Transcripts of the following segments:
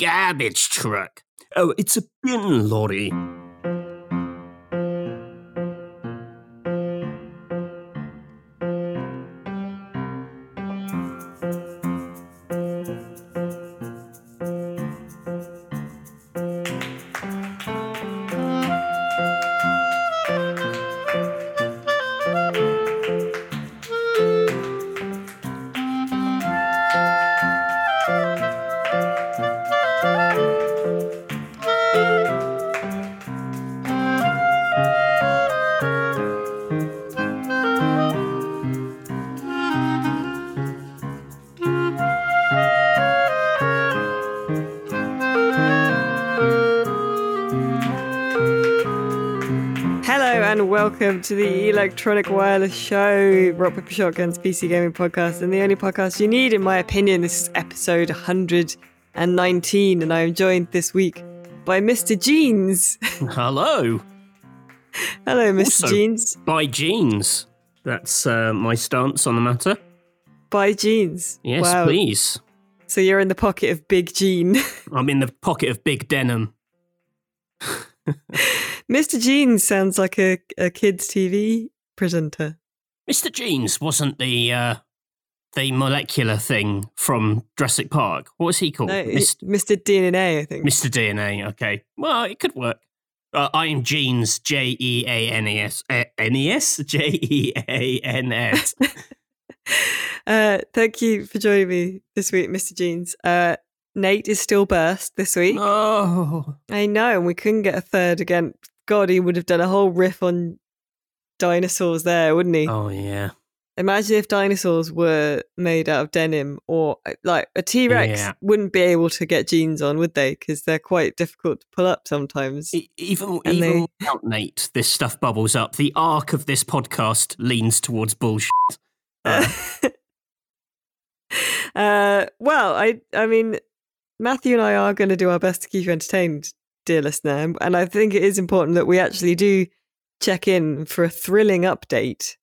garbage truck. Oh, it's a bin lorry. Welcome to the Electronic Wireless Show, Rock Paper Shotgun's PC gaming podcast, and the only podcast you need, in my opinion. This is episode 119, and I am joined this week by Mr. Jeans. Hello. Hello, Mr. Also- Jeans. By jeans. That's uh, my stance on the matter. By Jeans. Yes, wow. please. So you're in the pocket of Big Jean. I'm in the pocket of big denim. Mr. Jeans sounds like a, a kids' TV presenter. Mr. Jeans wasn't the uh, the molecular thing from Jurassic Park. What was he called? No, Mis- Mr. DNA, I think. Mr. DNA. Okay. Well, it could work. Uh, I am Jeans. J E A N E S. N E S. J E A N S. Uh, thank you for joining me this week, Mr. Jeans. Uh, Nate is still burst this week. Oh. I know, and we couldn't get a third again. God, he would have done a whole riff on dinosaurs there, wouldn't he? Oh yeah. Imagine if dinosaurs were made out of denim, or like a T Rex Yeah. wouldn't be able to get jeans on, would they? Because they're quite difficult to pull up sometimes. E- Even And even they- without Nate, this stuff bubbles up. The arc of this podcast leans towards bullshit. Uh, uh, well, I, I mean, Matthew and I are going to do our best to keep you entertained, dear listener, and I think it is important that we actually do check in for a thrilling update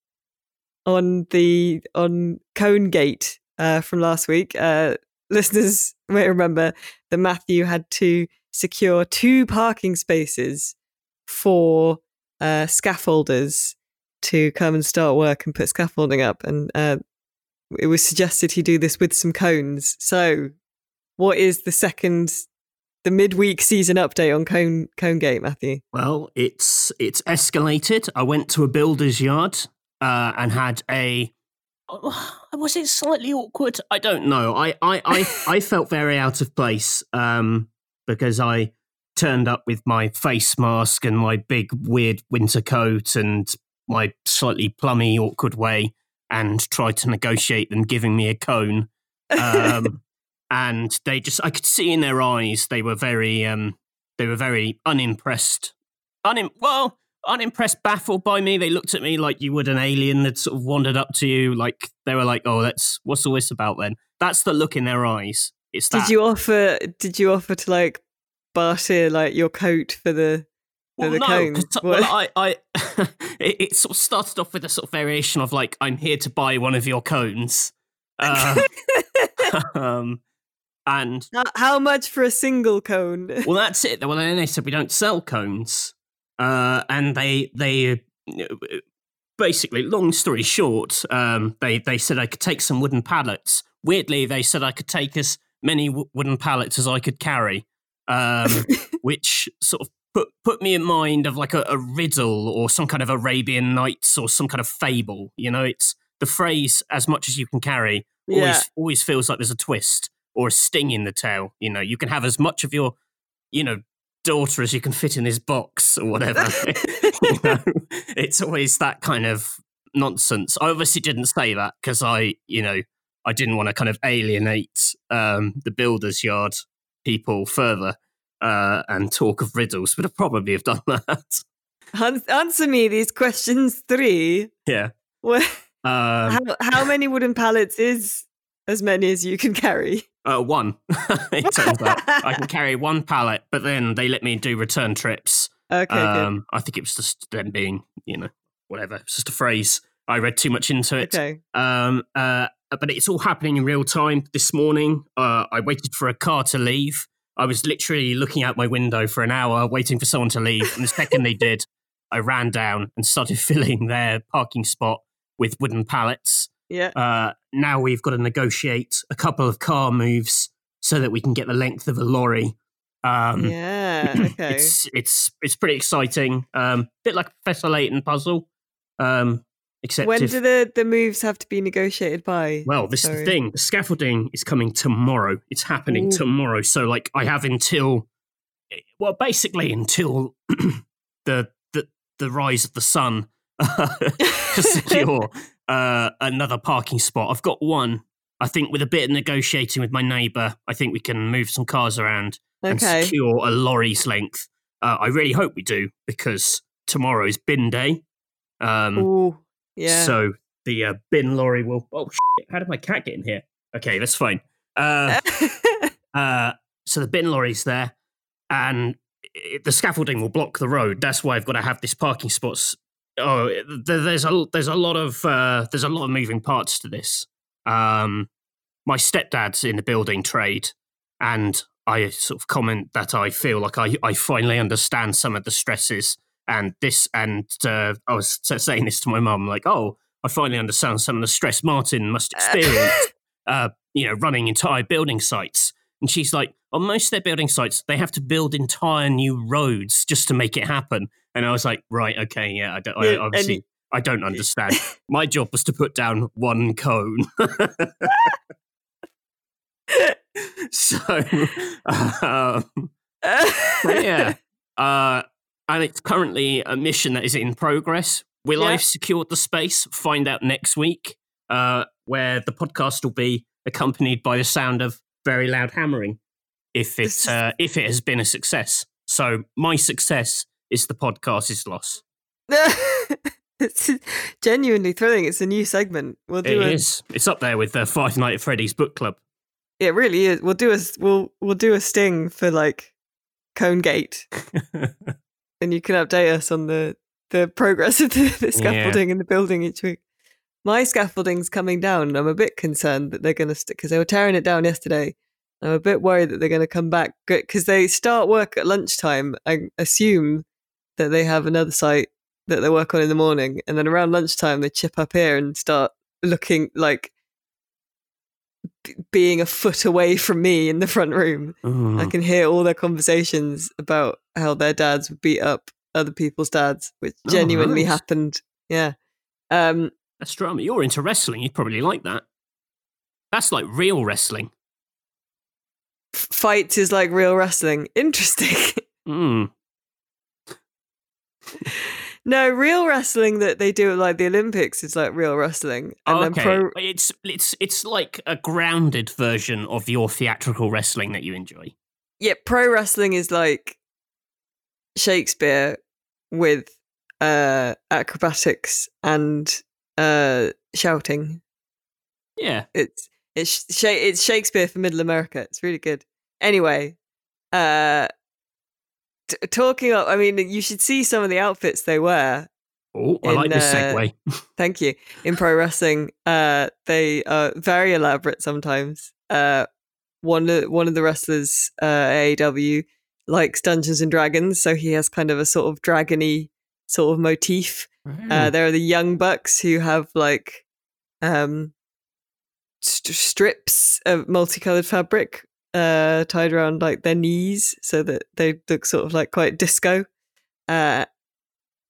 on the on Cone Gate uh, from last week. Uh, listeners may remember that Matthew had to secure two parking spaces for uh, scaffolders to come and start work and put scaffolding up, and uh, it was suggested he do this with some cones. So, what is the second, the midweek season update on Cone Cone Gate, Matthew? well, it's it's escalated. I went to a builder's yard uh, and had a. Was it slightly awkward? I don't know. I I I, I felt very out of place um, because I turned up with my face mask and my big weird winter coat and my slightly plummy awkward way and tried to negotiate them giving me a cone um, and they just I could see in their eyes they were very um they were very unimpressed. Unim well unimpressed baffled by me. They looked at me like you would an alien that sort of wandered up to you like they were like oh that's what's all this about then? That's the look in their eyes. It's that Did you offer? Did you offer to like barter like your coat for the? well, the no, well, I, I, it, it sort of started off with a sort of variation of like, I'm here to buy one of your cones, uh, um, and How- How much for a single cone? well, that's it. Well, then they said we don't sell cones, uh, and they they uh, basically, long story short, um, they they said I could take some wooden pallets. Weirdly, they said I could take as many w- wooden pallets as I could carry, um, which sort of put put me in mind of like a, a riddle or some kind of Arabian Nights or some kind of fable. You know, it's the phrase "as much as you can carry" always Yeah. always feels like there's a twist or a sting in the tail. You know, you can have as much of your, you know, daughter as you can fit in this box or whatever. you know, it's always that kind of nonsense. I obviously didn't say that because I, you know, I didn't want to kind of alienate um, the builder's yard people further uh, and talk of riddles, but I probably have done that. Answer me these questions three. yeah. Wha- Um, how, how many wooden pallets is as many as you can carry? Uh, one. it turns out I can carry one pallet, but then they let me do return trips. Okay, good. um, I think it was just them being, you know, whatever. It's just a phrase. I read too much into it. Okay. Um, uh, but it's all happening in real time. This morning, uh, I waited for a car to leave. I was literally looking out my window for an hour, waiting for someone to leave. And the second they did, I ran down and started filling their parking spot with wooden pallets. Yeah. Uh, now we've got to negotiate a couple of car moves so that we can get the length of a lorry. Um, yeah. Okay. it's it's it's pretty exciting. Um, bit like Professor Layton puzzle. Um, except when if, do the, the moves have to be negotiated by? well, this is the thing. The scaffolding is coming tomorrow. It's happening Ooh. tomorrow. So like I have until well, basically until the the the rise of the sun to secure uh, another parking spot. I've got one. I think with a bit of negotiating with my neighbour, I think we can move some cars around and Okay. secure a lorry's length. Uh, I really hope we do because tomorrow is bin day. Um, Ooh. Yeah. So the uh, bin lorry will. Oh shit! How did my cat get in here? Okay, that's fine. Uh, uh, so the bin lorry's there, and it, the scaffolding will block the road. That's why I've got to have this parking spots. Oh, there's a there's a lot of uh, there's a lot of moving parts to this. Um, my stepdad's in the building trade, and I sort of comment that I feel like I I finally understand some of the stresses and this and uh, I was saying this to my mum like oh I finally understand some of the stress Martin must experience uh, you know running entire building sites and she's like on most of their building sites they have to build entire new roads just to make it happen and I was like right okay yeah I, don't, I obviously I don't understand my job was to put down one cone so um, yeah. Uh, and it's currently a mission that is in progress. Will Yeah. I have secured the space? Find out next week, uh, where the podcast will be accompanied by the sound of very loud hammering, if it uh, if it has been a success. So my success is the podcast's loss. it's genuinely thrilling. It's a new segment. We'll It do a, is. It's up there with the Five Night at Freddy's book club. It really is. We'll do a we'll we'll do a sting for like Cone Gate, and you can update us on the the progress of the, the scaffolding in the building each week. My scaffolding's coming down. and I'm a bit concerned that they're going to stick because they were tearing it down yesterday. I'm a bit worried that they're going to come back because they start work at lunchtime. I assume that they have another site that they work on in the morning, and then around lunchtime they chip up here and start looking like b- being a foot away from me in the front room. I Mm. can hear all their conversations about how their dads would beat up other people's dads, which Oh, genuinely nice. happened. Yeah. Um, That's drama. You're into wrestling. You'd probably like that. That's like real wrestling. f- fights is like real wrestling. Interesting. Mm. No, real wrestling that they do at like the Olympics is like real wrestling. And Oh, then okay. pro It's it's it's like a grounded version of your theatrical wrestling that you enjoy. yeah, pro wrestling is like Shakespeare with uh acrobatics and uh shouting. Yeah. It's it's it's Shakespeare for Middle America. It's really good. Anyway, uh t- talking of, I mean, you should see some of the outfits they wear. Oh, I In, like this uh, segue. Thank you. In pro wrestling, uh, they are very elaborate sometimes. Uh, one of one of the wrestlers, uh, AAW, likes Dungeons and Dragons, so he has kind of a sort of dragony sort of motif. Hmm. Uh, there are the young bucks who have like um, st- strips of multicolored fabric uh, tied around like their knees so that they look sort of like quite disco. Uh,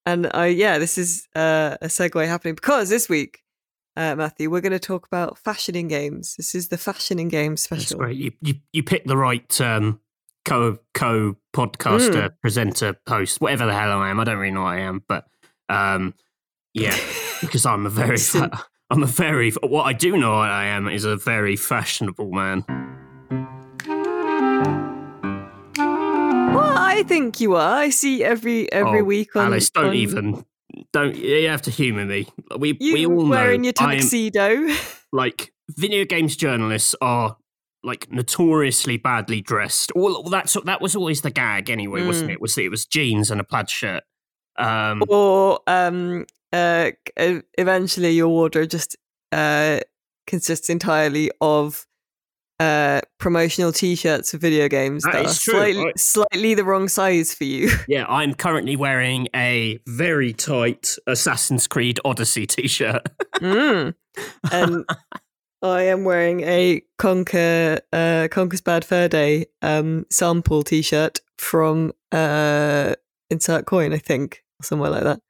and I, yeah, this is uh, a segue happening because this week, uh, Matthew, we're going to talk about fashioning games. This is the fashioning games That's special. great. You you you picked the right um, co co podcaster, presenter, host, whatever the hell I am. I don't really know what I am, but um, yeah, because I'm a very fa- I'm a very what I do know I am is a very fashionable man. Well, I think you are. I see every every Oh, week on. Alice, don't on even don't you have to humour me. We You we all wearing know your I am- tuxedo. like video games journalists are like notoriously badly dressed. All that's that was always the gag anyway, wasn't Mm. it? Was that it was jeans and a plaid shirt. Um, or um uh eventually your wardrobe just uh consists entirely of uh, promotional T-shirts for video games That that, are slightly, right. slightly the wrong size for you. Yeah, I'm currently wearing a very tight Assassin's Creed Odyssey t-shirt. Mm. And I am wearing a Conker uh, Conker's Bad Fur Day um, sample T-shirt from uh, Insert Coin, I think, or somewhere like that.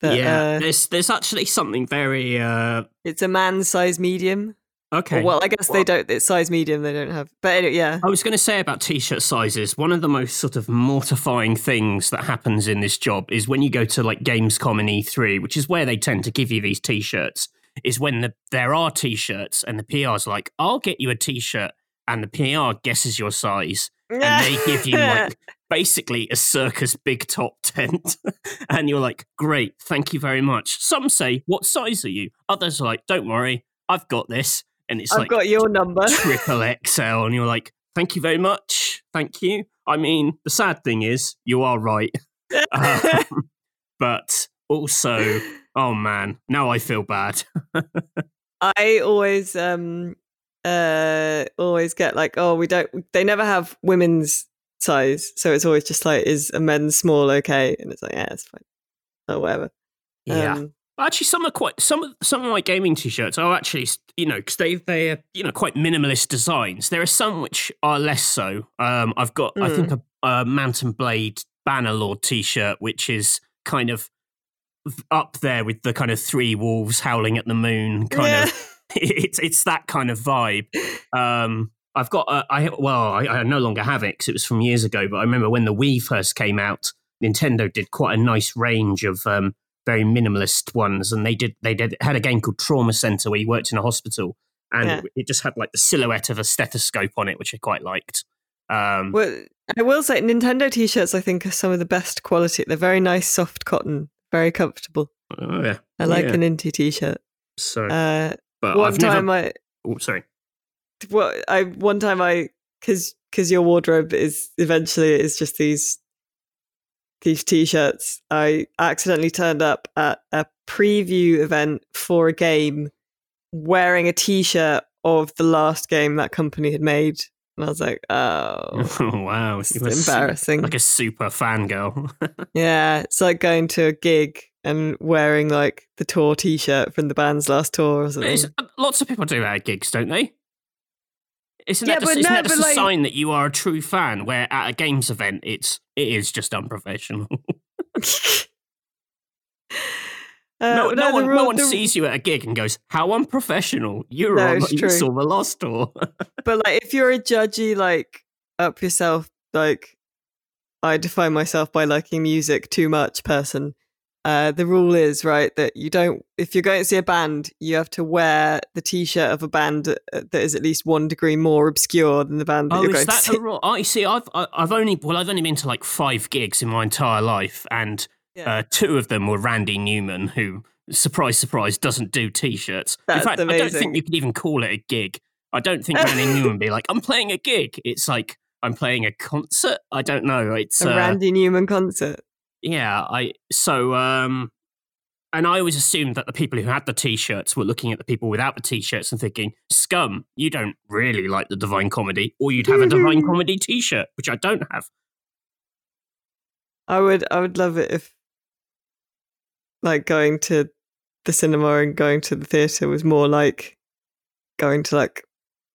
But, yeah, uh, there's there's actually something very uh it's a man size medium. Okay. Well, I guess they don't. It's size medium. They don't have. But anyway, yeah. I was going to say about t-shirt sizes. One of the most sort of mortifying things that happens in this job is when you go to like Gamescom and E3, which is where they tend to give you these t-shirts. Is when the, there are t-shirts and the PR's like, "I'll get you a t-shirt," and the PR guesses your size, and they give you like basically a circus big top tent, and you're like, "Great, thank you very much." Some say, "What size are you?" Others are like, "Don't worry, I've got this," and it's I've like got your number. triple XL, and you're like, thank you very much, thank you. I mean, the sad thing is, you are right, Um, but also, oh man, now I feel bad. I always um uh always get like oh we don't they never have women's size so it's always just like is a men's small okay and it's like yeah it's fine or whatever yeah, um, actually, some are quite some of some of my gaming t-shirts are actually you know because they they're you know quite minimalist designs. There are some which are less so. Um, I've got I think a, a Mount & Blade Bannerlord t-shirt which is kind of up there with the kind of three wolves howling at the moon kind yeah. of it's it's that kind of vibe. Um, I've got a, I well, I, I no longer have it because it was from years ago. But I remember when the Wii first came out, Nintendo did quite a nice range of um, very minimalist ones, and they did they did had a game called Trauma Center where you worked in a hospital, and Yeah. it, just had like the silhouette of a stethoscope on it, which I quite liked. Um, well I will say Nintendo t-shirts I think are some of the best quality they're very nice soft cotton very comfortable oh, yeah, I like Yeah. an Inti t-shirt so. uh but one I've time never. I oh, sorry. well, I one time I because because your wardrobe is eventually is just these these t-shirts. I accidentally turned up at a preview event for a game wearing a t-shirt of the last game that company had made, and I was like, oh, wow, it's embarrassing. like a super fangirl. yeah, it's like going to a gig and wearing like the tour t-shirt from the band's last tour or something. It's- lots of people do that at gigs, don't they? Isn't Yeah, that just, but isn't no, that just a like- sign that you are a true fan? Where at a games event, it's it is just unprofessional. Uh, no, no the one, no one the- sees you at a gig and goes, "How unprofessional! You're No, on, you saw the lost tour." But like, if you're a judgy, like up yourself, like I define myself by liking music too much person. Uh, the rule is right that you don't. If you're going to see a band, you have to wear the T-shirt of a band uh, that is at least one degree more obscure than the band that oh, you're is going that to see. a rule? Oh, you see, I've I- I've only well, I've only been to like five gigs in my entire life, and Yeah. uh, two of them were Randy Newman, who surprise, surprise, doesn't do t-shirts. That's in fact, I don't think you could even call it a gig. I don't think Randy Newman be like, "I'm playing a gig." It's like I'm playing a concert. I don't know. It's a uh, Randy Newman concert. Yeah. I so um, and I always assumed that the people who had the t-shirts were looking at the people without the t-shirts and thinking, "Scum, you don't really like the Divine Comedy, or you'd have a Divine Comedy t-shirt, which I don't have." I would. I would love it if, like, going to the cinema and going to the theater was more like going to like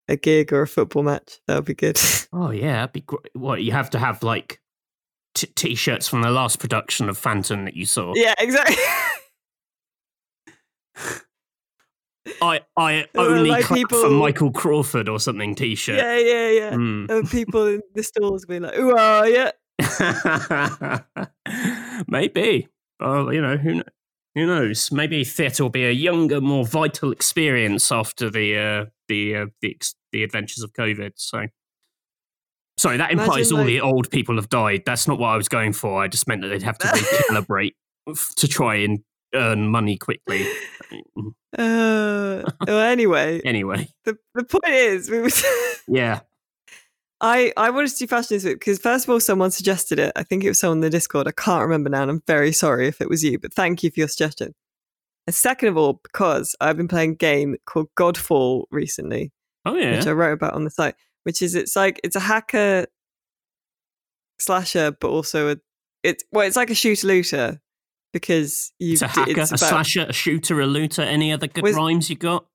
a gig or a football match. That would be good. Oh yeah, that'd be great. What you have to have like t- t-shirts from the last production of Phantom that you saw. yeah, exactly. I I Uh, only like clap for Michael Crawford or something t-shirt. yeah, yeah, yeah. Mm. And people in the stalls being like, "Ooh, ah, yeah." Maybe. Oh, you know who kn- who knows? Maybe theatre will be a younger, more vital experience after the uh, the uh, the ex- the adventures of COVID. So. Sorry, that implies Imagine, all the old people have died. That's not what I was going for. I just meant that they'd have to recalibrate to try and earn money quickly. Uh, well, anyway, Anyway, the the point is, we was. yeah. I, I wanted to do fashion this week because first of all someone suggested it. I think it was someone in the Discord. I can't remember now, and I'm very sorry if it was you, but thank you for your suggestion. And second of all, because I've been playing a game called Godfall recently, Oh yeah. which I wrote about on the site. Which is it's like it's a hacker slasher, but also a it's well, it's like a shooter looter because you It's a hacker, it's a about- slasher, a shooter, a looter. Any other good Was- rhymes you got?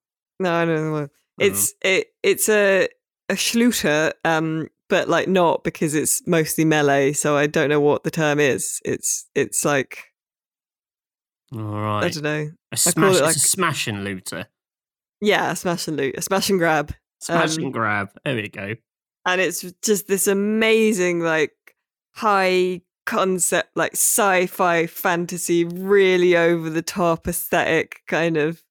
No, I don't know. Oh. It's it it's a a shluter, um, but like not because it's mostly melee. So I don't know what the term is. It's it's like All right. I don't know. A smash, like- a smash and looter. Yeah, a smash and loot, a smash and grab, Smash Um, and grab. There we go. and it's just this amazing like high concept, like sci-fi fantasy, really over the top aesthetic kind of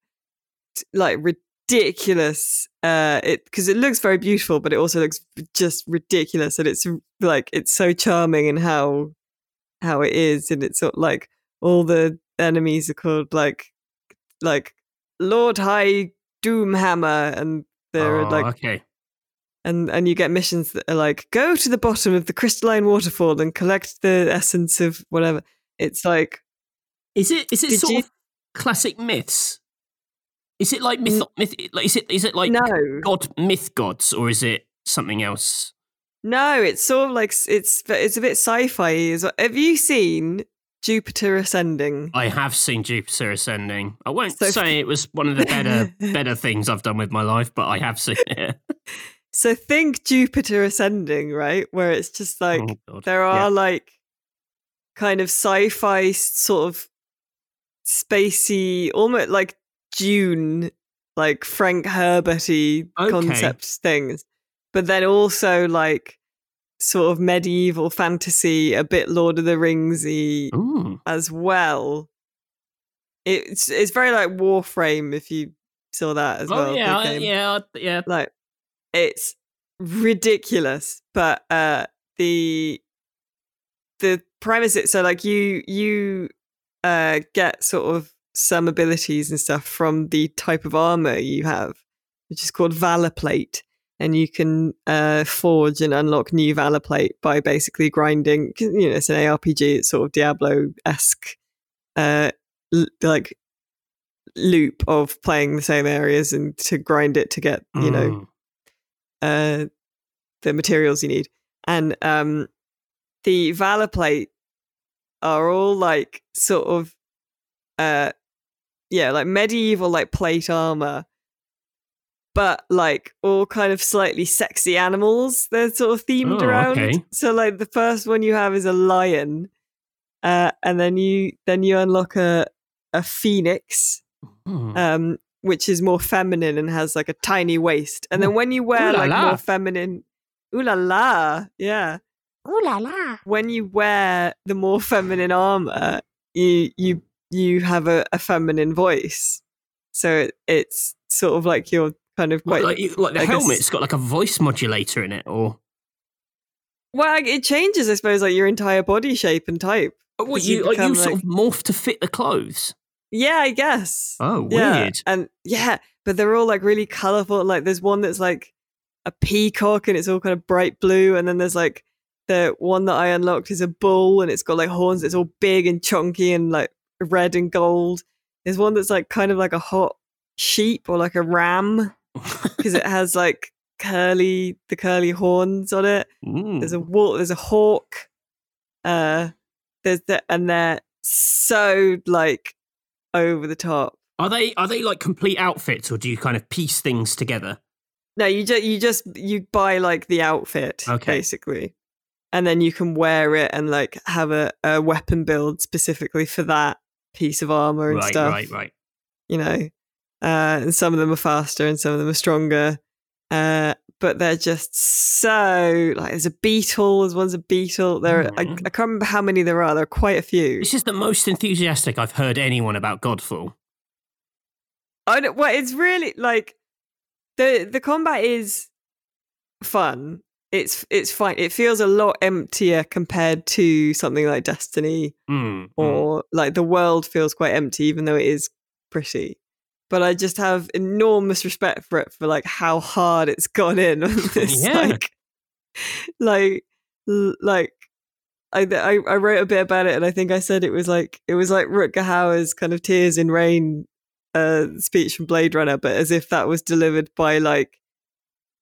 like ridiculous uh it because it looks very beautiful but it also looks just ridiculous and it's like it's so charming in how how it is and it's sort of like all the enemies are called like like lord high doomhammer and they're oh, like okay. and and you get missions that are like go to the bottom of the crystalline waterfall and collect the essence of whatever it's like Is it is it sort you- of classic myths? Is it like myth, myth like is it is it like no god myth gods or is it something else? No, it's sort of like it's it's a bit sci-fi. Have you seen Jupiter Ascending? I have seen Jupiter Ascending. I won't So- say it was one of the better better things I've done with my life, but I have seen it. So think Jupiter Ascending, right? Where it's just oh, like oh, there Yeah. are like kind of sci-fi sort of spacey, almost like Dune, like Frank Herberty Okay. concept things, but then also like sort of medieval fantasy, a bit Lord of the Ringsy Ooh. as well. It's it's very like Warframe if you saw that as Oh well. yeah, yeah, yeah. Like it's ridiculous, but uh the the premise it so like you you uh get sort of some abilities and stuff from the type of armor you have, which is called Valor Plate. And you can uh, forge and unlock new Valor Plate by basically grinding. You know, it's an ARPG. It's sort of Diablo esque, uh, l- like loop of playing the same areas and to grind it to get you know Mm. uh, the materials you need. And um, the Valor plate are all like sort of, uh, yeah, like medieval like plate armor, but like all kind of slightly sexy animals. They're sort of themed Oh, around. okay. So like the first one you have is a lion, uh, and then you then you unlock a a phoenix Mm. um, which is more feminine and has like a tiny waist. And then when you wear Ooh la like la. more feminine, ooh la la, yeah. Ooh la la. When you wear the more feminine armor, you you you have a, a feminine voice. So it, it's sort of like you're kind of quite like, like the I guess- helmet's got like a voice modulator in it, or well. It changes, I suppose, like your entire body shape and type. Oh, what you you like you sort like- of morph to fit the clothes. Yeah, I guess. Oh, Yeah, weird. and yeah, but they're all like really colorful. Like there's one that's like a peacock and it's all kind of bright blue, and then there's like the one that I unlocked is a bull and it's got like horns. It's all big and chunky and like red and gold. There's one that's like kind of like a hot sheep or like a ram because it has like curly the curly horns on it. There's a Ooh. wolf. There's a hawk. Uh, there's the and they're so like over the top. Are they are they like complete outfits, or do you kind of piece things together? No, you just you just you buy like the outfit Okay. basically, and then you can wear it and like have a, a weapon build specifically for that piece of armor and Right, stuff. right, right. You know, uh, and some of them are faster and some of them are stronger. Uh, but they're just so like there's a beetle. There's one's a beetle. There, I, I Mhm. can't remember how many there are. There are quite a few. This is the most enthusiastic I've heard anyone about Godfall. I don't, well, it's really like the the combat is fun. It's it's fine. It feels a lot emptier compared to something like Destiny, Mm, mm. or like the world feels quite empty, even though it is pretty. But I just have enormous respect for it for like how hard it's gone in on this. Yeah. Like, like, like. I, I I wrote a bit about it, and I think I said it was like it was like Rutger Hauer's kind of "Tears in Rain" uh, speech from Blade Runner, but as if that was delivered by like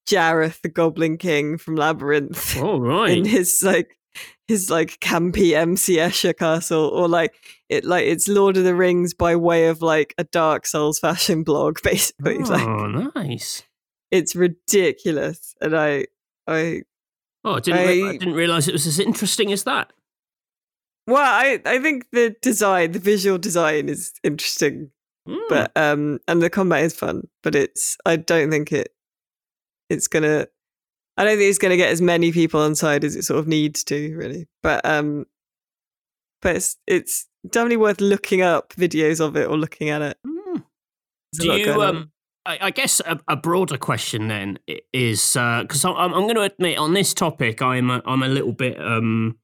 Jareth, the Goblin King from Labyrinth, All right. in his like his like campy MC Escher castle, or like it like it's Lord of the Rings by way of like a Dark Souls fashion blog, basically. Like oh, nice. it's ridiculous, and I I Oh, I didn't, re- I I- didn't realize it was as interesting as that. well I I think the design, the visual design is interesting, Mm. but um and the combat is fun, but it's I don't think it it's gonna I don't think it's gonna get as many people on side as it sort of needs to, really. But um but it's it's definitely worth looking up videos of it or looking at it. Mm. Do you, um, I, I guess a, a broader question then is because I'm, I'm going to admit on this topic I'm a, I'm a little bit um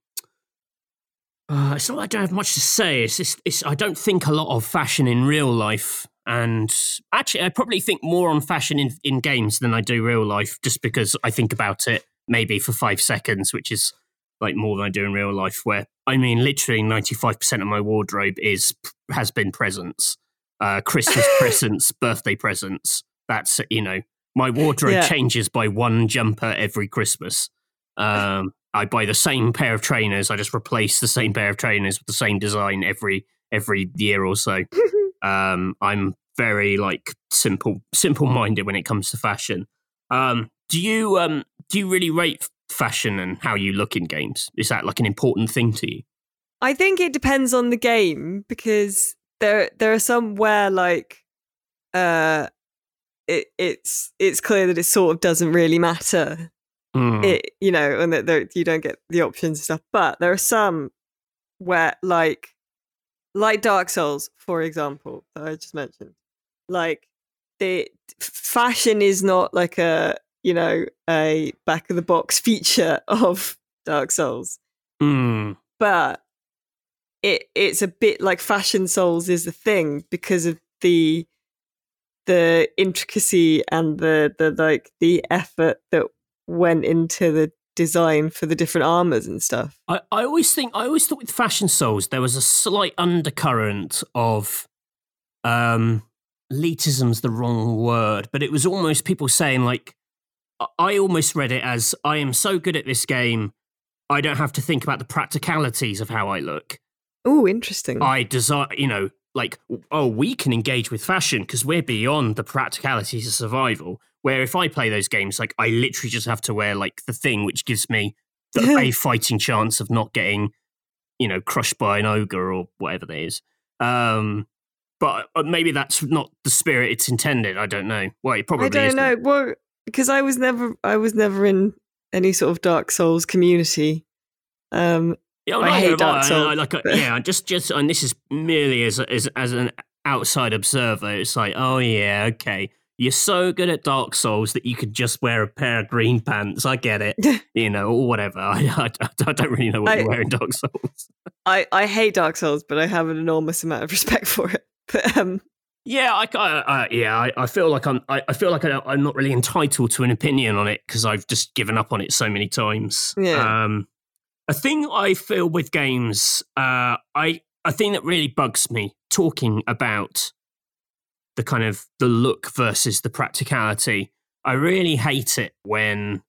uh, it's not that I don't have much to say it's just it's I don't think a lot of fashion in real life and actually I probably think more on fashion in, in games than I do real life just because I think about it maybe for five seconds which is like more than I do in real life where I mean literally 95% of my wardrobe is has been presents uh, Christmas presents, birthday presents. That's you know, my wardrobe Yeah. changes by one jumper every Christmas. Um, I buy the same pair of trainers. I just replace the same pair of trainers with the same design every every year or so. Um, I'm very like simple simple minded when it comes to fashion. Um, do you um do you really rate fashion and how you look in games? Is that like an important thing to you? I think it depends on the game because there there are some where like uh it it's it's clear that it sort of doesn't really matter. Mm. It you know, and that you don't get the options and stuff. But there are some where like like Dark Souls, for example, that I just mentioned. Like the fashion is not like a you know a back of the box feature of Dark Souls Mm. but it it's a bit like fashion souls is the thing because of the the intricacy and the the like the effort that went into the design for the different armors and stuff. I, I always think I always thought with fashion souls there was a slight undercurrent of um elitism's the wrong word, but it was almost people saying like I- I almost read it as I am so good at this game, I don't have to think about the practicalities of how I look. Oh, interesting. I desire, you know, like, oh, we can engage with fashion because we're beyond the practicalities of survival. Where if I play those games, like, I literally just have to wear like the thing which gives me the, a fighting chance of not getting, you know, crushed by an ogre or whatever that is. Um, but uh, maybe that's not the spirit it's intended. I don't know. Well, it probably I don't know. Well, because I was never I was never in any sort of Dark Souls community. Um Yeah, I hate Dark I. Souls, I like, uh, yeah, just, just, and this is merely as, as, as an outside observer. It's like, oh yeah, okay, you're so good at Dark Souls that you could just wear a pair of green pants. I get it, you know, or whatever. I, I, I don't really know what I- you wear in Dark Souls. I I hate Dark Souls, but I have an enormous amount of respect for it. But um Yeah, I, I, I yeah, I, I feel like I'm, I, I feel like I, I'm not really entitled to an opinion on it because I've just given up on it so many times. Yeah. Um, a thing I feel with games, uh, I, a thing that really bugs me talking about the kind of the look versus the practicality. I really hate it when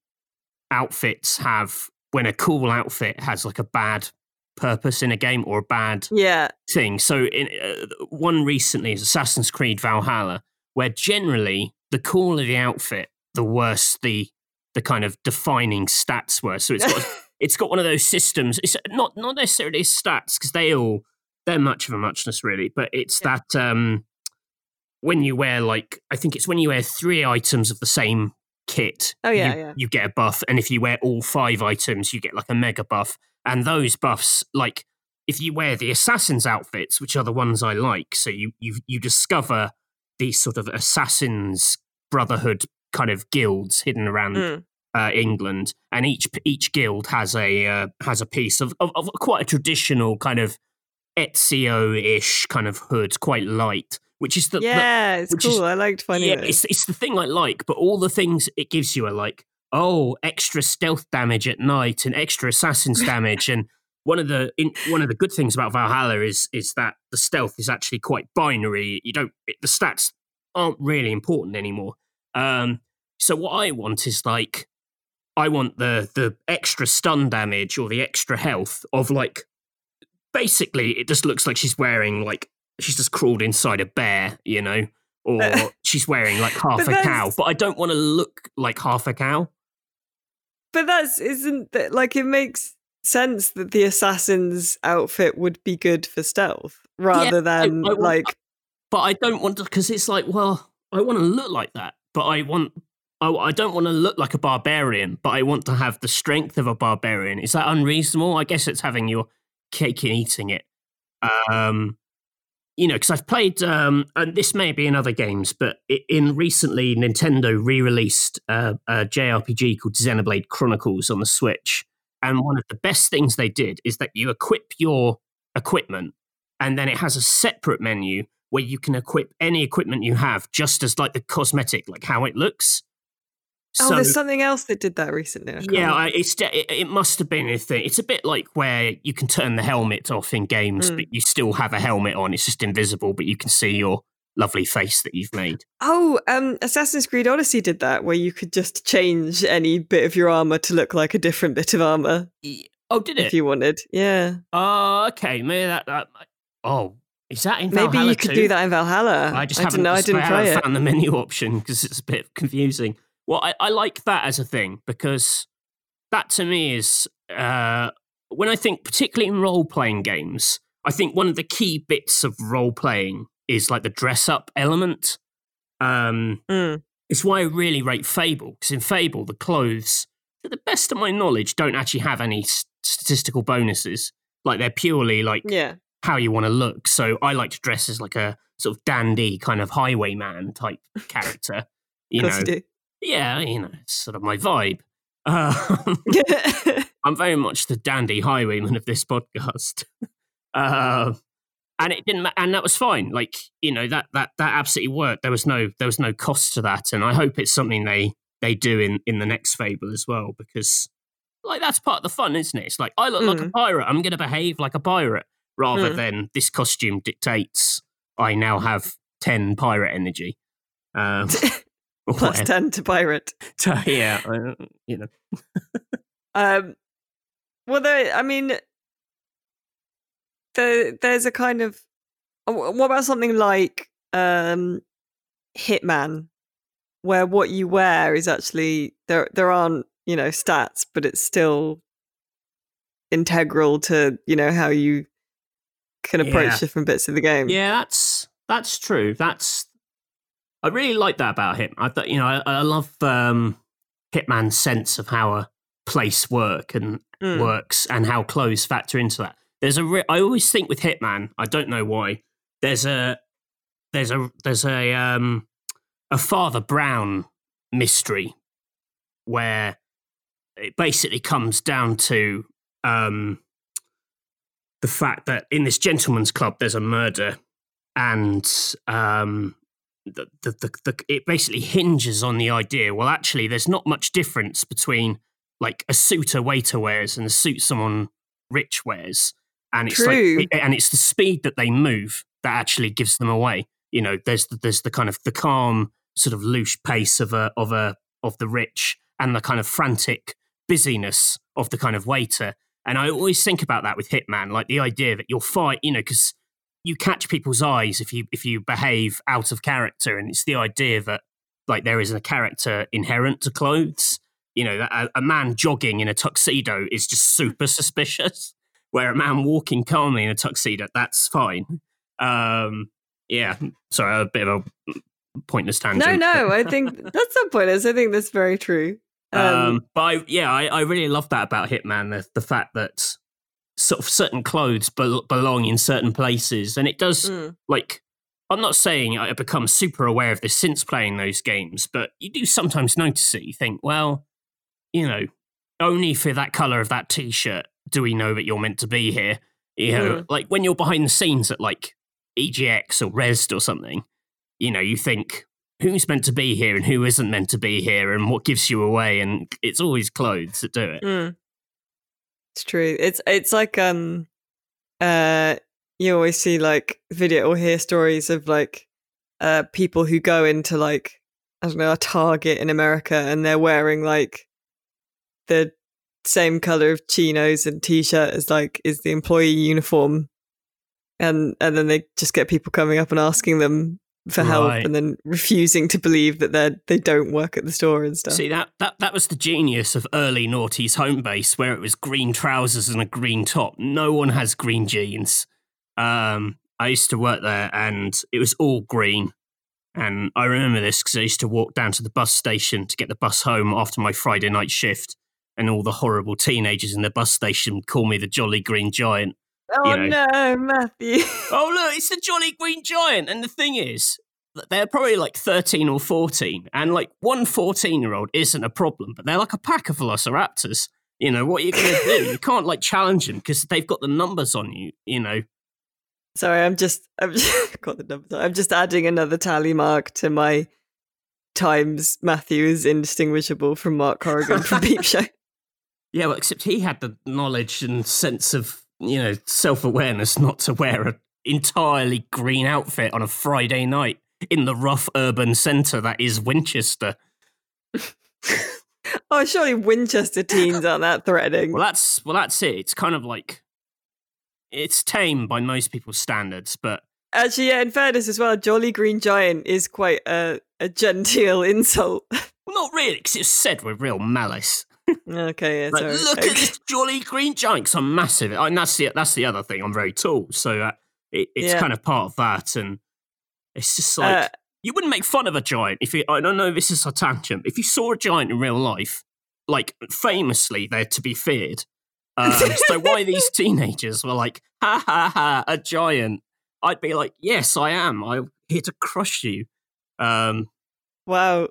outfits have when a cool outfit has like a bad purpose in a game or a bad yeah. thing. So, in uh, one recently is Assassin's Creed Valhalla, where generally the cooler the outfit, the worse the the kind of defining stats were. So it's got it's got one of those systems. It's not not necessarily stats because they all they're much of a muchness really, but it's Yeah. that um when you wear like I think it's when you wear three items of the same kit. Oh, yeah, you, yeah. you get a buff, and if you wear all five items, you get like a mega buff. And those buffs, like if you wear the assassins outfits, which are the ones I like, so you you you discover these sort of assassins brotherhood kind of guilds hidden around Mm. uh, England, and each each guild has a uh, has a piece of, of of quite a traditional kind of Ezio ish kind of hood, quite light, which is the, the yeah, it's which is- cool. I liked finding yeah, it. it's it's the thing I like, but all the things it gives you are like, oh, extra stealth damage at night and extra assassins damage, and one of the in, one of the good things about Valhalla is is that the stealth is actually quite binary. You don't it, the stats aren't really important anymore. Um, So what I want is like, I want the the extra stun damage or the extra health of like, basically it just looks like she's wearing like she's just crawled inside a bear, you know, or she's wearing like half But a cow. But I don't want to look like half a cow. But that's isn't that like it makes sense that the assassin's outfit would be good for stealth rather I- than I want- like but I don't want to because it's like, well, I want to look like that, but I want, I, I don't want to look like a barbarian, but I want to have the strength of a barbarian. Is that unreasonable? I guess it's having your cake and eating it. Um, you know, because I've played, um, and this may be in other games, but in recently Nintendo re-released uh, a JRPG called Xenoblade Chronicles on the Switch, and one of the best things they did is that you equip your equipment, and then it has a separate menu where you can equip any equipment you have just as like the cosmetic, like how it looks. Oh there's something else that did that recently. I yeah. I, it's it, it must have been a thing. It's a bit like where you can turn the helmet off in games, Mm. but you still have a helmet on. It's just invisible, but you can see your lovely face that you've made. Oh, um, Assassin's Creed Odyssey did that, where you could just change any bit of your armor to look like a different bit of armor Oh, did it? if you wanted. Yeah, Oh, okay. Maybe that. that oh, is that in maybe you could too? do that in Valhalla. I just I haven't. know. I didn't try haven't it. found the menu option because it's a bit confusing. Well, I, I like that as a thing because that to me is uh, when I think, particularly in role playing games, I think one of the key bits of role playing is like the dress up element. Um, Mm. it's why I really rate Fable because in Fable the clothes, to the best of my knowledge, don't actually have any statistical bonuses. Like they're purely like Yeah, how you want to look. So I like to dress as like a sort of dandy kind of highwayman type character. You know, you yeah, you know, it's sort of my vibe. Um. I'm very much the dandy highwayman of this podcast. uh, and it didn't, and that was fine. Like you know that that that absolutely worked. There was no there was no cost to that, and I hope it's something they they do in in the next Fable as well because like that's part of the fun, isn't it? It's like I look like a pirate. I'm going to behave like a pirate rather Mm. than this costume dictates. I now have ten pirate energy. Um, Plus ten to pirate. yeah, I- you know. Um, well, there. I mean, there, there's a kind of. uh, What about something like um, Hitman, where what you wear is actually there. There aren't you know stats, but it's still integral to you know how you can approach Yeah. different bits of the game. Yeah, that's that's true. That's I really like that about him. I thought you know I, I love um, Hitman's sense of how a place work and Mm. works and how clothes factor into that. There's a re- I always think with Hitman. I don't know why. There's a there's a there's a um a Father Brown mystery where it basically comes down to um the fact that in this gentleman's club there's a murder and um the, the, the, the it basically hinges on the idea well actually there's not much difference between like a suit a waiter wears and a suit someone rich wears. And it's True. like and it's the speed that they move that actually gives them away. You know there's the, there's the kind of the calm sort of loose pace of a of a of the rich and the kind of frantic busyness of the kind of waiter. And I always think about that with Hitman, like the idea that you'll fight, you know, because you catch people's eyes if you if you behave out of character, and it's the idea that like there is a character inherent to clothes. You know, that a, a man jogging in a tuxedo is just super suspicious, where a man walking calmly in a tuxedo, that's fine. Um, yeah, sorry, a bit of a pointless tangent. No, no, I think that's not pointless. I think that's very true. Um, Um, but I, yeah, I, I really love that about Hitman. The, the fact that sort of certain clothes bel belong in certain places, and it does mm. like. I'm not saying I become super aware of this since playing those games, but you do sometimes notice it. You think, well, you know, only for that color of that t-shirt do we know that you're meant to be here. You know, like when you're behind the scenes at like EGX or Rezzed or something, you know, you think who's meant to be here and who isn't meant to be here and what gives you away and it's always clothes that do it. Mm. It's true. It's it's like um uh you always see like video or hear stories of like uh people who go into like I don't know a Target in America and they're wearing like the same color of chinos and t-shirt as like is the employee uniform and and then they just get people coming up and asking them for help and then refusing to believe that they they don't work at the store and stuff. See that that that was the genius of early noughties Homebase, where it was green trousers and a green top. No one has green jeans. Um, I used to work there, and it was all green. And I remember this because I used to walk down to the bus station to get the bus home after my Friday night shift, and all the horrible teenagers in the bus station call me the Jolly Green Giant. Oh you no, Matthew. oh look, it's the Jolly Green Giant. And the thing is, they're probably like 13 or 14, and like one 14 year old isn't a problem, but they're like a pack of velociraptors. You know, what are you going to do? You can't like challenge them because they've got the numbers on you, you know. Sorry, I'm just i've just, got the numbers. I'm just adding another tally mark to my times Matthew is indistinguishable from Mark Corrigan from Peep Show. Yeah, well, except he had the knowledge and sense of, you know, self awareness not to wear an entirely green outfit on a Friday night in the rough urban centre that is Winchester. Oh, surely Winchester teens aren't that threatening. Well, that's well, that's it. It's kind of like it's tame by most people's standards, but Actually, yeah, in fairness as well, Jolly Green Giant is quite a, a genteel insult. well, not really, because it's said with real malice. Okay, yeah, Like, look at this jolly green giant. 'cause I'm massive, and that's the that's the other thing. I'm very tall, so uh, it, it's Yeah. kind of part of that, and it's just like Uh, you wouldn't make fun of a giant if you. I don't know this is a tangent. If you saw a giant in real life, like famously, they're to be feared. Um, so why these teenagers were like, ha ha ha, a giant? I'd be like, yes, I am. I'm here to crush you. Um, wow.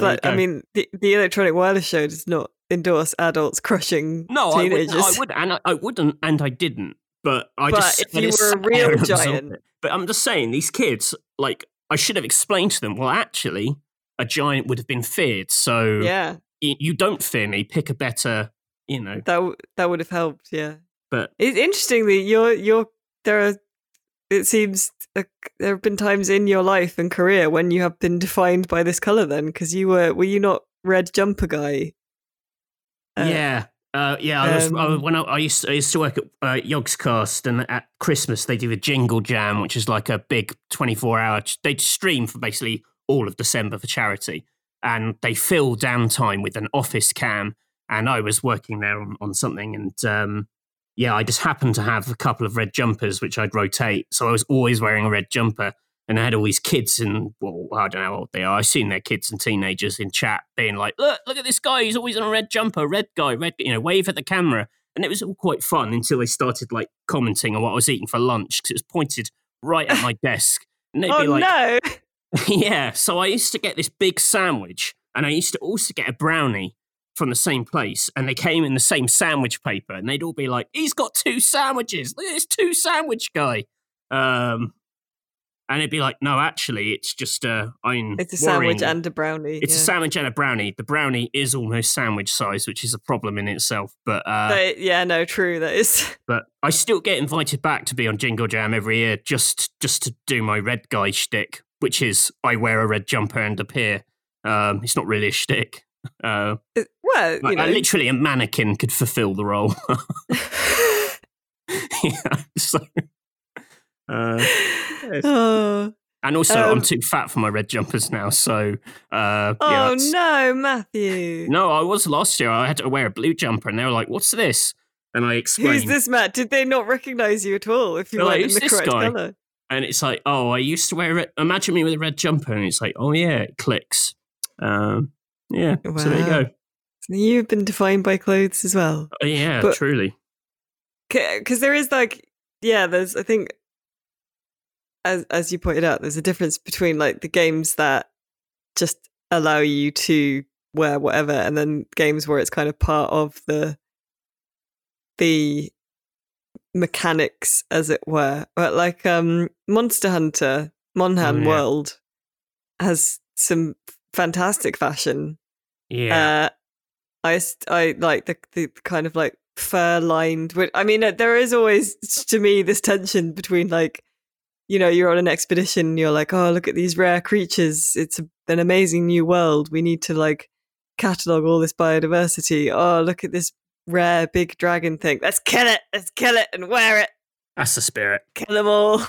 But I mean, the, the Electronic Wireless Show does not endorse adults crushing no, I teenagers. wouldn't, I would, and I, I wouldn't, and I didn't. But I But just if you were a real giant- But I'm just saying, these kids, like, I should have explained to them. Well, actually, a giant would have been feared. So yeah, y- you don't fear me. Pick a better, you know. that w- that would have helped. Yeah. But It's interestingly, you're you're there are. It seems like there have been times in your life and career when you have been defined by this color. Then, because you were were you not red jumper guy? Uh, yeah. Uh, yeah, I was, I, um, when I, I used to, I used to work at uh, Yogscast, and at Christmas they do a jingle jam, which is like a big twenty-four hour. They stream for basically all of December for charity, and they fill downtime with an office cam. And I was working there on, on something, and um, yeah, I just happened to have a couple of red jumpers which I'd rotate, so I was always wearing a red jumper. And I had all these kids, and well, I don't know how old they are. I've seen their kids and teenagers in chat being like, "Look, look at this guy. He's always in a red jumper, red guy, red." You know, wave at the camera, and it was all quite fun until they started like commenting on what I was eating for lunch because it was pointed right at my desk, and they'd Oh be like, no! yeah. So I used to get this big sandwich, and I used to also get a brownie from the same place, and they came in the same sandwich paper, and they'd all be like, "He's got two sandwiches. Look at this two sandwich guy." Um, and it'd be like, "No, actually, it's just uh, I'm It's a sandwich and a brownie. It's yeah. a sandwich and a brownie. The brownie is almost sandwich size, which is a problem in itself. But uh, But, yeah, no, true. That is. but I still get invited back to be on Jingle Jam every year just just to do my red guy shtick, which is I wear a red jumper and appear. Um, it's not really a shtick. Uh, well, like, you know. literally, a mannequin could fulfill the role. yeah, so, uh, yes. oh, and also, I'm Um, too fat for my red jumpers now. So, uh, oh that's- no, Matthew. No, I was last year. I had to wear a blue jumper, and they were like, "What's this?" And I explained, Who's this, Matt? Did they not recognize you at all if you They're like, in the correct guy?" color? and it's like, "Oh, I used to wear it. Imagine me with a red jumper." And it's like, "Oh yeah, it clicks." Um, yeah, so there you go. You've been defined by clothes as well. Uh, yeah, But- truly. Because there is like, yeah, there's, I think, as as you pointed out, there's a difference between like the games that just allow you to wear whatever, and then games where it's kind of part of the the mechanics, as it were. But like um Monster Hunter, Monhan Oh, yeah. World has some fantastic fashion. Yeah, Uh, I I like the the kind of like fur lined. I mean, uh, there is always to me this tension between like you know, you're on an expedition and you're like, oh, look at these rare creatures. It's a, an amazing new world. We need to like catalog all this biodiversity. Oh, look at this rare big dragon thing. Let's kill it. Let's kill it and wear it. That's the spirit. Kill them all.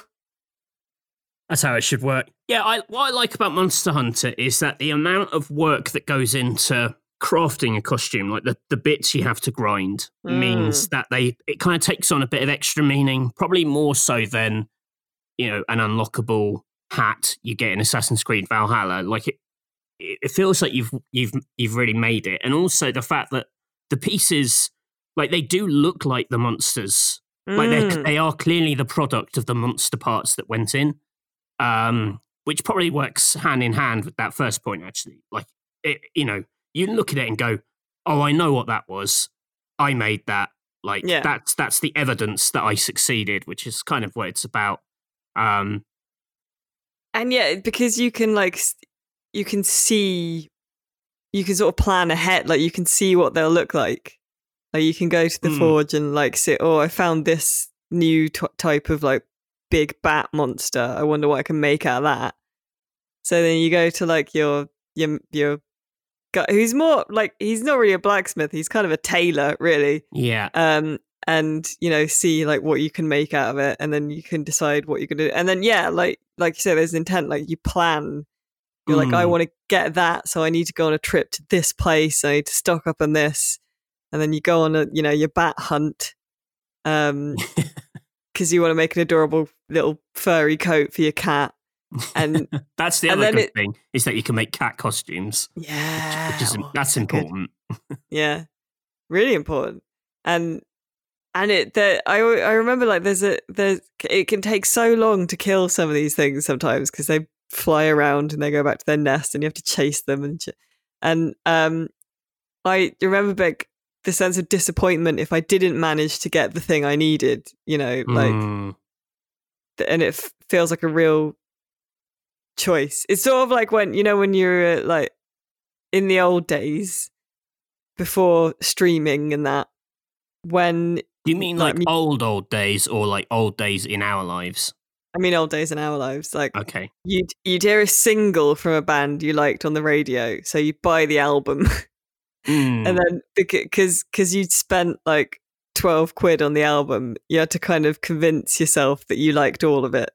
That's how it should work. Yeah, I, what I like about Monster Hunter is that the amount of work that goes into crafting a costume, like the, the bits you have to grind, Mm. means that they it kind of takes on a bit of extra meaning, probably more so than you know an unlockable hat you get in Assassin's Creed Valhalla. Like it, it feels like you've you've you've really made it, and also the fact that the pieces, like they do look like the monsters like Mm. they they are clearly the product of the monster parts that went in, um, which probably works hand in hand with that first point. Actually, like it, you know, you look at it and go, "Oh, I know what that was. I made that." Like Yeah. that's that's the evidence that I succeeded, which is kind of what it's about. Um, And yeah, because you can like you can see you can sort of plan ahead, like you can see what they'll look like. Like you can go to the Mm. forge and like say, "Oh, I found this new t- type of like big bat monster. I wonder what I can make out of that." So then you go to like your your your guy who's more like he's not really a blacksmith. He's kind of a tailor, really. yeah, um and you know see like what you can make out of it and then you can decide what you're gonna do and then yeah like like you said there's intent like you plan you're like i Mm. want to get that so i need to go on a trip to this place i need to stock up on this and then you go on a you know your bat hunt um because you want to make an adorable little furry coat for your cat and that's the and other good it- thing is that you can make cat costumes, yeah which is oh, that's important. Yeah, really important. And and it that I I remember like there's a there's it can take so long to kill some of these things sometimes because they fly around and they go back to their nest and you have to chase them and sh- and um I remember like the sense of disappointment if I didn't manage to get the thing I needed, you know, like Mm. and it f- feels like a real choice. It's sort of like when you know when you're uh, like in the old days before streaming and that when you mean like like old old days or like old days in our lives? I mean old days in our lives like Okay. you'd you'd hear a single from a band you liked on the radio so you buy the album Mm. and then because because you'd spent like 12 quid on the album you had to kind of convince yourself that you liked all of it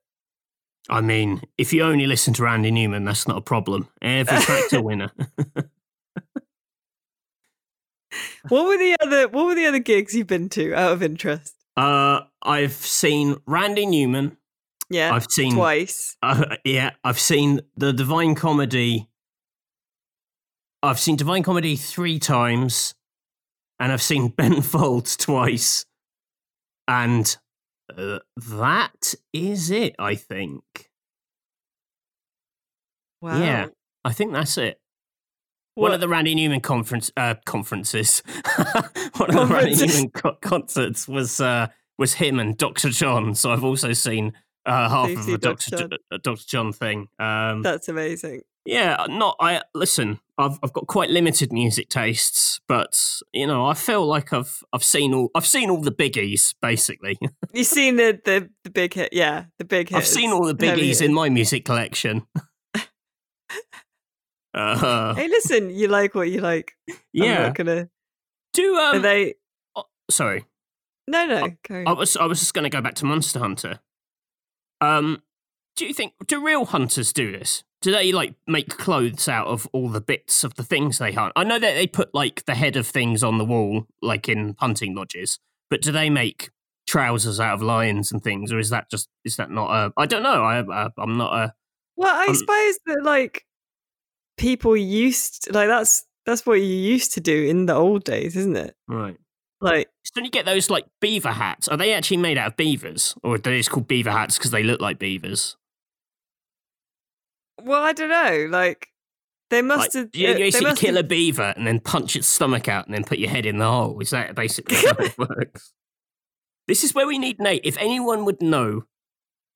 I mean, if you only listen to Randy Newman, that's not a problem. Every track's a winner. what were the other what were the other gigs you've been to out of interest uh, I've seen Randy Newman. yeah I've seen, twice uh, yeah, I've seen the Divine Comedy. I've seen Divine Comedy three times, and I've seen Ben Folds twice, and uh, that is it. I think. wow Yeah. I think that's it. One of the Randy Newman conference uh, conferences, one of the Randy. Newman co- concerts was uh, was him and Doctor John. So I've also seen uh, half of the Dr. Doctor John? Uh, Doctor John thing. Um, that's amazing yeah, not I listen. I've I've got quite limited music tastes, but you know I feel like I've I've seen all I've seen all the biggies basically. You've seen the, the, the big hit, yeah, the big hit. I've seen all the biggies in my music collection. uh, Hey, listen, you like what you like. Yeah. gonna. Do Are um. they? oh, sorry. No, no. carry I was I was just going to go back to Monster Hunter. Um, do you think do real hunters do this? Do they like make clothes out of all the bits of the things they hunt? I know that they put like the head of things on the wall, like in hunting lodges, but do they make trousers out of lions and things, or is that just is that not a? I don't know. I, I I'm not a. Well, I suppose that like people used like that's that's what you used to do in the old days, isn't it? Right. Like, So you get those like beaver hats. Are they actually made out of beavers, or are they just called beaver hats because they look like beavers? Well, I don't know. Like, they must Like, have. you uh, they basically must kill have- a beaver and then punch its stomach out and then put your head in the hole. Is that basically how it works? This is where we need Nate. If anyone would know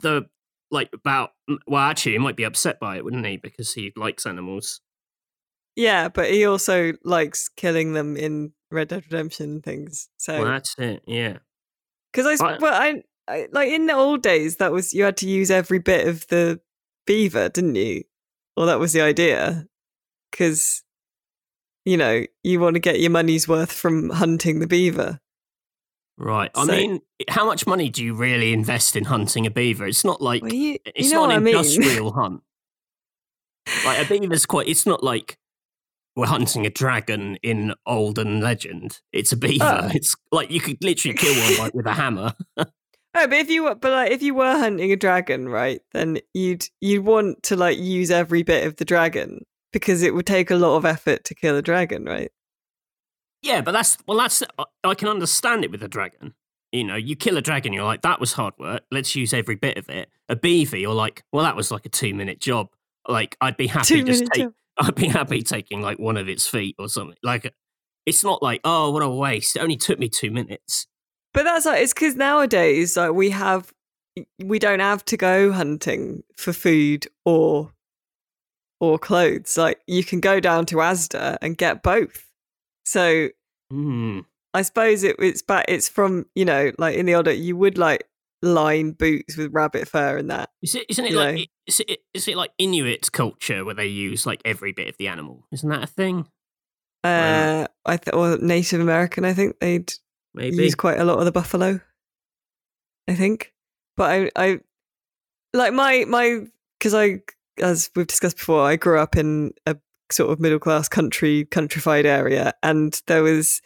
the like about well, actually, he might be upset by it, wouldn't he? Because he likes animals. Yeah, but he also likes killing them in Red Dead Redemption things. So Well, that's it. Yeah. Because I, I- well, I, I, like in the old days, that was you had to use every bit of the beaver, didn't you? Well, that was the idea, because you know you want to get your money's worth from hunting the beaver. Right. I So- mean, how much money do you really invest in hunting a beaver? It's not like Well, you, it's you know not an I mean. industrial hunt. Like a beaver's quite. It's not like we're hunting a dragon in olden legend. It's a beaver. Oh. It's like you could literally kill one like with a hammer. Oh, but if you were, but like if you were hunting a dragon, right, then you'd you'd want to like use every bit of the dragon because it would take a lot of effort to kill a dragon, right? Yeah, but that's well, that's I- I can understand it with a dragon. You know, you kill a dragon, you're like, that was hard work. Let's use every bit of it. A beaver, you're like, well, that was like a two minute job. Like, I'd be happy Two just take. job. I'd be happy taking like one of its feet or something. Like, it's not like, oh, what a waste. It only took me two minutes. But that's like it's because nowadays like we have we don't have to go hunting for food or or clothes. Like you can go down to Asda and get both. So Hmm. I suppose it, it's back. It's from you know like in the older you would like line boots with rabbit fur and that. Is it? Isn't it like? Is it? Is it like Inuit culture where they use like every bit of the animal? Isn't that a thing? Uh, I th- or Native American. I think they'd Maybe. use quite a lot of the buffalo. I think, but I, I like my my because I, as we've discussed before, I grew up in a sort of middle class country countrified area, and there was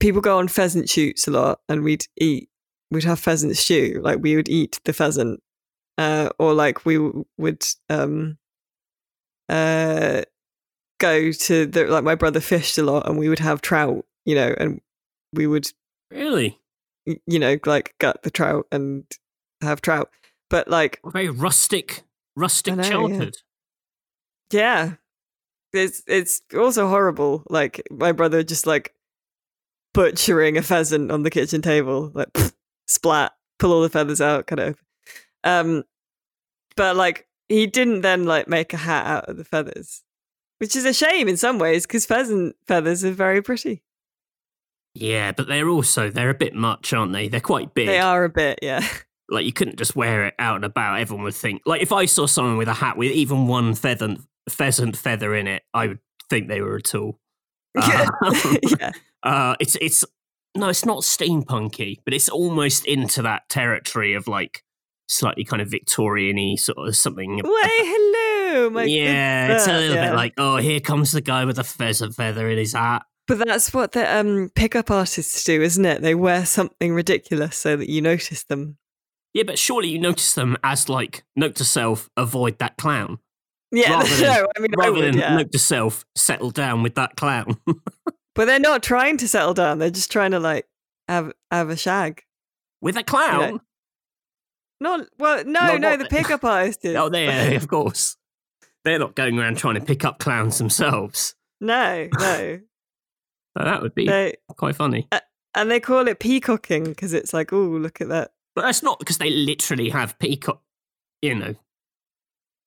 people go on pheasant shoots a lot, and we'd eat, we'd have pheasant stew, like we would eat the pheasant, uh, or like we would um, uh, go to the like my brother fished a lot, and we would have trout, you know, and we would really you know, like gut the trout and have trout. But like, a very rustic, rustic know, yeah. childhood. yeah, it's it's also horrible. Like my brother just like butchering a pheasant on the kitchen table, like pfft, splat, pull all the feathers out, kind of. Um, but like he didn't then like make a hat out of the feathers, which is a shame in some ways because pheasant feathers are very pretty. Yeah, but they're also they're a bit much, aren't they? They're quite big. They are a bit, yeah. Like you couldn't just wear it out and about. Everyone would think. Like if I saw someone with a hat with even one pheasant pheasant feather in it, I would think they were a tool. yeah. Um, yeah. Uh, it's it's no, it's not steampunky, but it's almost into that territory of like slightly kind of Victorian-y sort of something. Way hello, my yeah, it's a little Yeah. bit like, oh, here comes the guy with a pheasant feather in his hat. But that's what the um, pickup artists do, isn't it? They wear something ridiculous so that you notice them. Yeah, but surely you notice them as like note to self, avoid that clown, Yeah, Rather than- no, I mean, I would, than yeah. note to self, settle down with that clown. But they're not trying to settle down. They're just trying to like have have a shag. with a clown. Not well, no, No, no. not the the- pickup artist is. Oh, they of course. They're not going around trying to pick up clowns themselves. no, no. That would be they quite funny. and they call it peacocking because it's like, oh, look at that. But that's not because they literally have peacock. You know,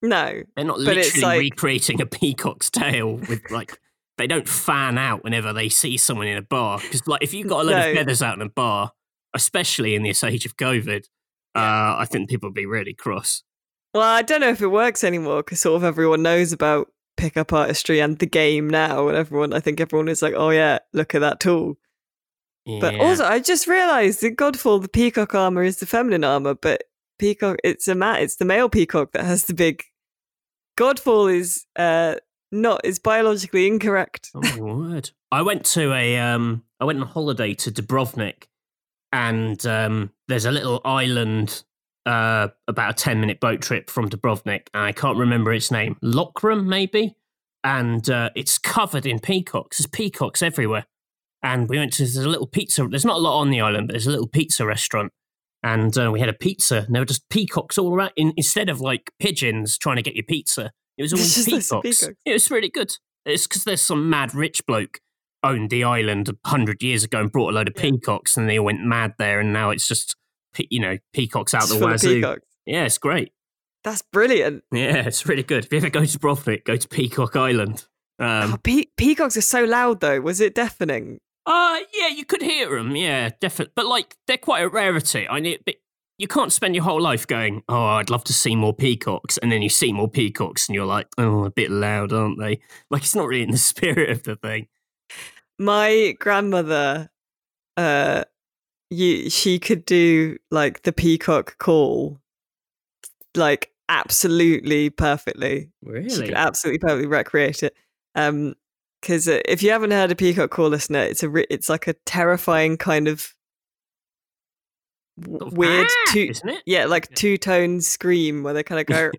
No, they're not literally like- recreating a peacock's tail with like. They don't fan out whenever they see someone in a bar because, like, if you've got a load No. of feathers out in a bar, especially in this age of COVID, uh, I think people would be really cross. well, I don't know if it works anymore because sort of everyone knows about pickup artistry and the game now, and everyone, I think everyone is like, oh yeah, look at that tool. But also, I just realised in Godfall, the peacock armor is the feminine armor, but peacock, it's a mat it's the male peacock that has the big. Godfall is uh not is biologically incorrect. Oh my word! I went to a um, I went on holiday to Dubrovnik, and um, there's a little island uh, about a ten minute boat trip from Dubrovnik, and I can't remember its name, Lokrum maybe, and uh, it's covered in peacocks. There's peacocks everywhere, and we went to there's a little pizza. There's not a lot on the island, but there's a little pizza restaurant. And uh, we had a pizza, and there were just peacocks all around. In, instead of like pigeons trying to get your pizza, it was all It's just loads of peacocks. peacocks. It was really good. It's because there's some mad rich bloke owned the island a hundred years ago and brought a load of Yeah. peacocks, and they all went mad there, and now it's just you know peacocks out the wazoo. peacocks. Yeah, it's great. That's brilliant. Yeah, it's really good. If you ever go to Dubrovnik, go to Peacock Island. Um, oh, pe- peacocks are so loud though. Was it deafening? Uh yeah, you could hear them. Yeah, definitely. But like, they're quite a rarity. I need. But you can't spend your whole life going, "Oh, I'd love to see more peacocks," and then you see more peacocks, and you're like, "Oh, a bit loud, aren't they?" Like it's not really in the spirit of the thing. My grandmother, uh, you she could do like the peacock call, like absolutely perfectly. Really? She could absolutely perfectly recreate it. Um, because uh, if you haven't heard a peacock call, listener, it's a it's like a terrifying kind of weird "Ah!" two isn't it? yeah like Yeah. two tone scream where they kind of go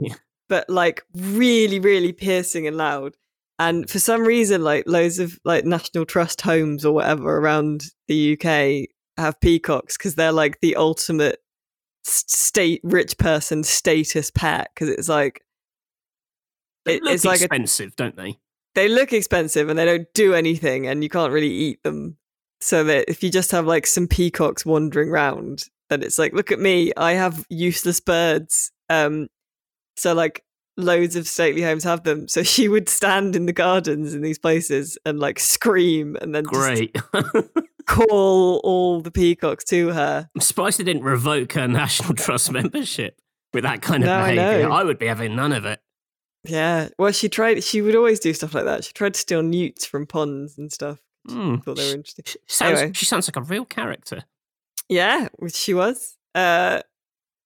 Yeah. but like really really piercing and loud and for some reason like loads of like national trust homes or whatever around the uk have peacocks because they're like the ultimate state rich person status pet because it's like it- it's like a, expensive, don't they? they look expensive and they don't do anything and you can't really eat them so that if you just have like some peacocks wandering around then it's like look at me i have useless birds um so like loads of stately homes have them so she would stand in the gardens in these places and like scream and then just Great. call all the peacocks to her I'm surprised they didn't revoke her National Trust membership with that kind of No, I behaviour. know. I would be having none of it. yeah well she tried she would always do stuff like that she tried to steal newts from ponds and stuff Hmm. thought they were interesting She sounds, Anyway. she sounds like a real character. Yeah, which she was. Uh,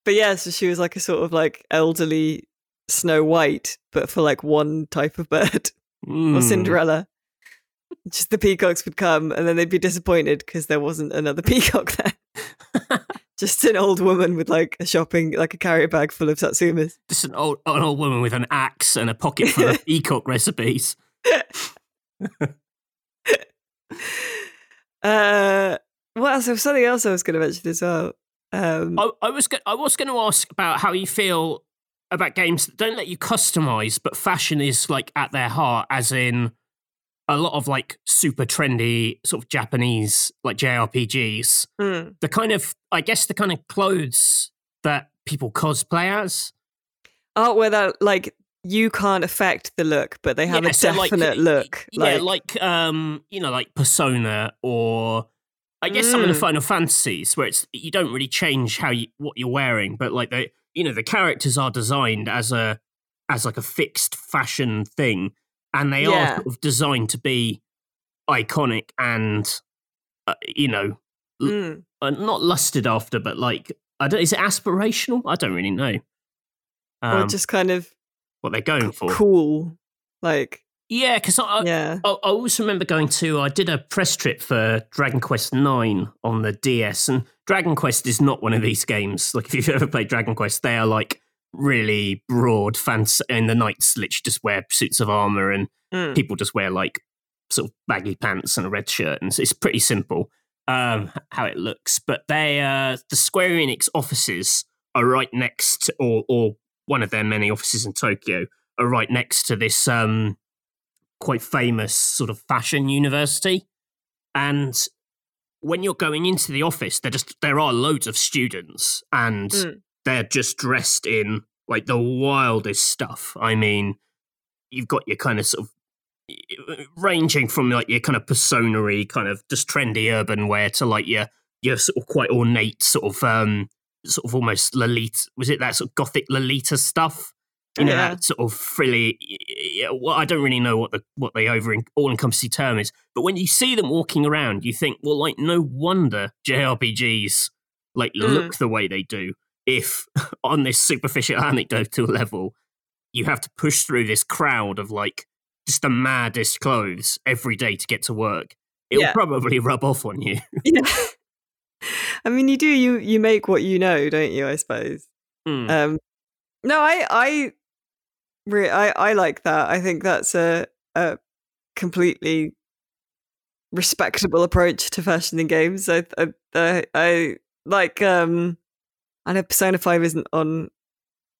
but yeah, so she was like a sort of like elderly Snow White, but for like one type of bird or Hmm. Cinderella. Just the peacocks would come and then they'd be disappointed because there wasn't another peacock there. Just an old woman with like a shopping, like a carrier bag full of satsumas. Just an old, an old woman with an axe and a pocket full of peacock recipes. Uh, what else? There was something else I was going to mention as well. Um, I, I was go- I was going to ask about how you feel about games that don't let you customize, but fashion is like at their heart, as in a lot of like super trendy sort of Japanese like JRPGs. mm. The kind of I guess the kind of clothes that people cosplay as. Oh, where that like you can't affect the look, but they have Yeah, a so, like, definite look. Yeah, like um, you know, like Persona or I guess some of the Mm. Final Fantasies where it's you don't really change how you what you're wearing, but like the you know the characters are designed as a as like a fixed fashion thing, and they Yeah. are sort of designed to be iconic and uh, you know Mm. uh, not lusted after, but like I don't is it aspirational? I don't really know. or Um, just kind of what they're going for. cool. Like, Yeah, because I, yeah. I, I always remember going to. I did a press trip for Dragon Quest Nine on the DS, and Dragon Quest is not one of these games. Like if you've ever played Dragon Quest, they are like really broad fans, and the knights literally just wear suits of armor, and Mm. people just wear like sort of baggy pants and a red shirt, and it's pretty simple um, how it looks. But they, uh, the Square Enix offices are right next, to, or or one of their many offices in Tokyo are right next to this um, quite famous sort of fashion university, and when you're going into the office, there just there are loads of students, and Mm. they're just dressed in like the wildest stuff. I mean, you've got your kind of sort of ranging from like your kind of personery, kind of just trendy urban wear to like your your sort of quite ornate sort of um sort of almost Lolita was it that sort of gothic Lolita stuff? You know Yeah. that sort of frilly. Well, I don't really know what the what the over all encompassing term is, but when you see them walking around, you think, well, like no wonder JRPGs like Mm. look the way they do. If on this superficial anecdotal level, you have to push through this crowd of like just the maddest clothes every day to get to work, it'll Yeah. probably rub off on you. yeah. I mean, you do you you make what you know, don't you? I suppose. Mm. Um, no, I I I I like that. I think that's a a completely respectable approach to fashion in games. I I I, I like um I know Persona 5 isn't on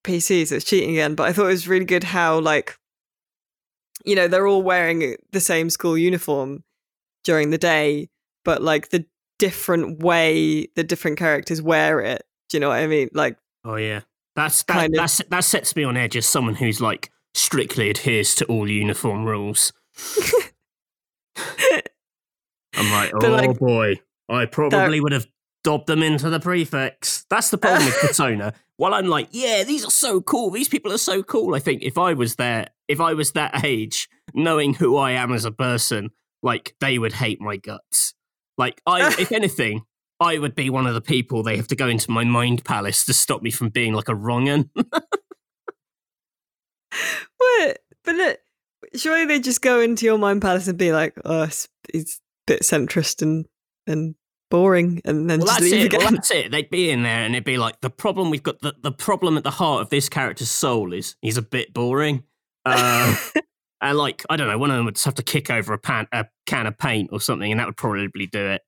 PC, so it's cheating again, but I thought it was really good how like you know, they're all wearing the same school uniform during the day, but like the different way the different characters wear it. Do you know what I mean? Like oh yeah, that's that, kind of- that's that sets me on edge as someone who's like strictly adheres to all uniform rules. I'm like, oh like, boy, I probably would have dobbed them into the prefix. That's the problem with Persona. While I'm like, yeah, these are so cool. These people are so cool. I think if I was there, if I was that age, knowing who I am as a person, like they would hate my guts. Like I, if anything, I would be one of the people they have to go into my mind palace to stop me from being like a wrong'un. what? But look, surely they just go into your mind palace and be like, "Oh, it's, it's a bit centrist and and boring," and then well, just that's leave it. again. Well, that's it. They'd be in there and it'd be like the problem we've got. The, the problem at the heart of this character's soul is he's a bit boring. Um, and like I don't know, one of them would just have to kick over a pan, a can of paint or something, and that would probably do it.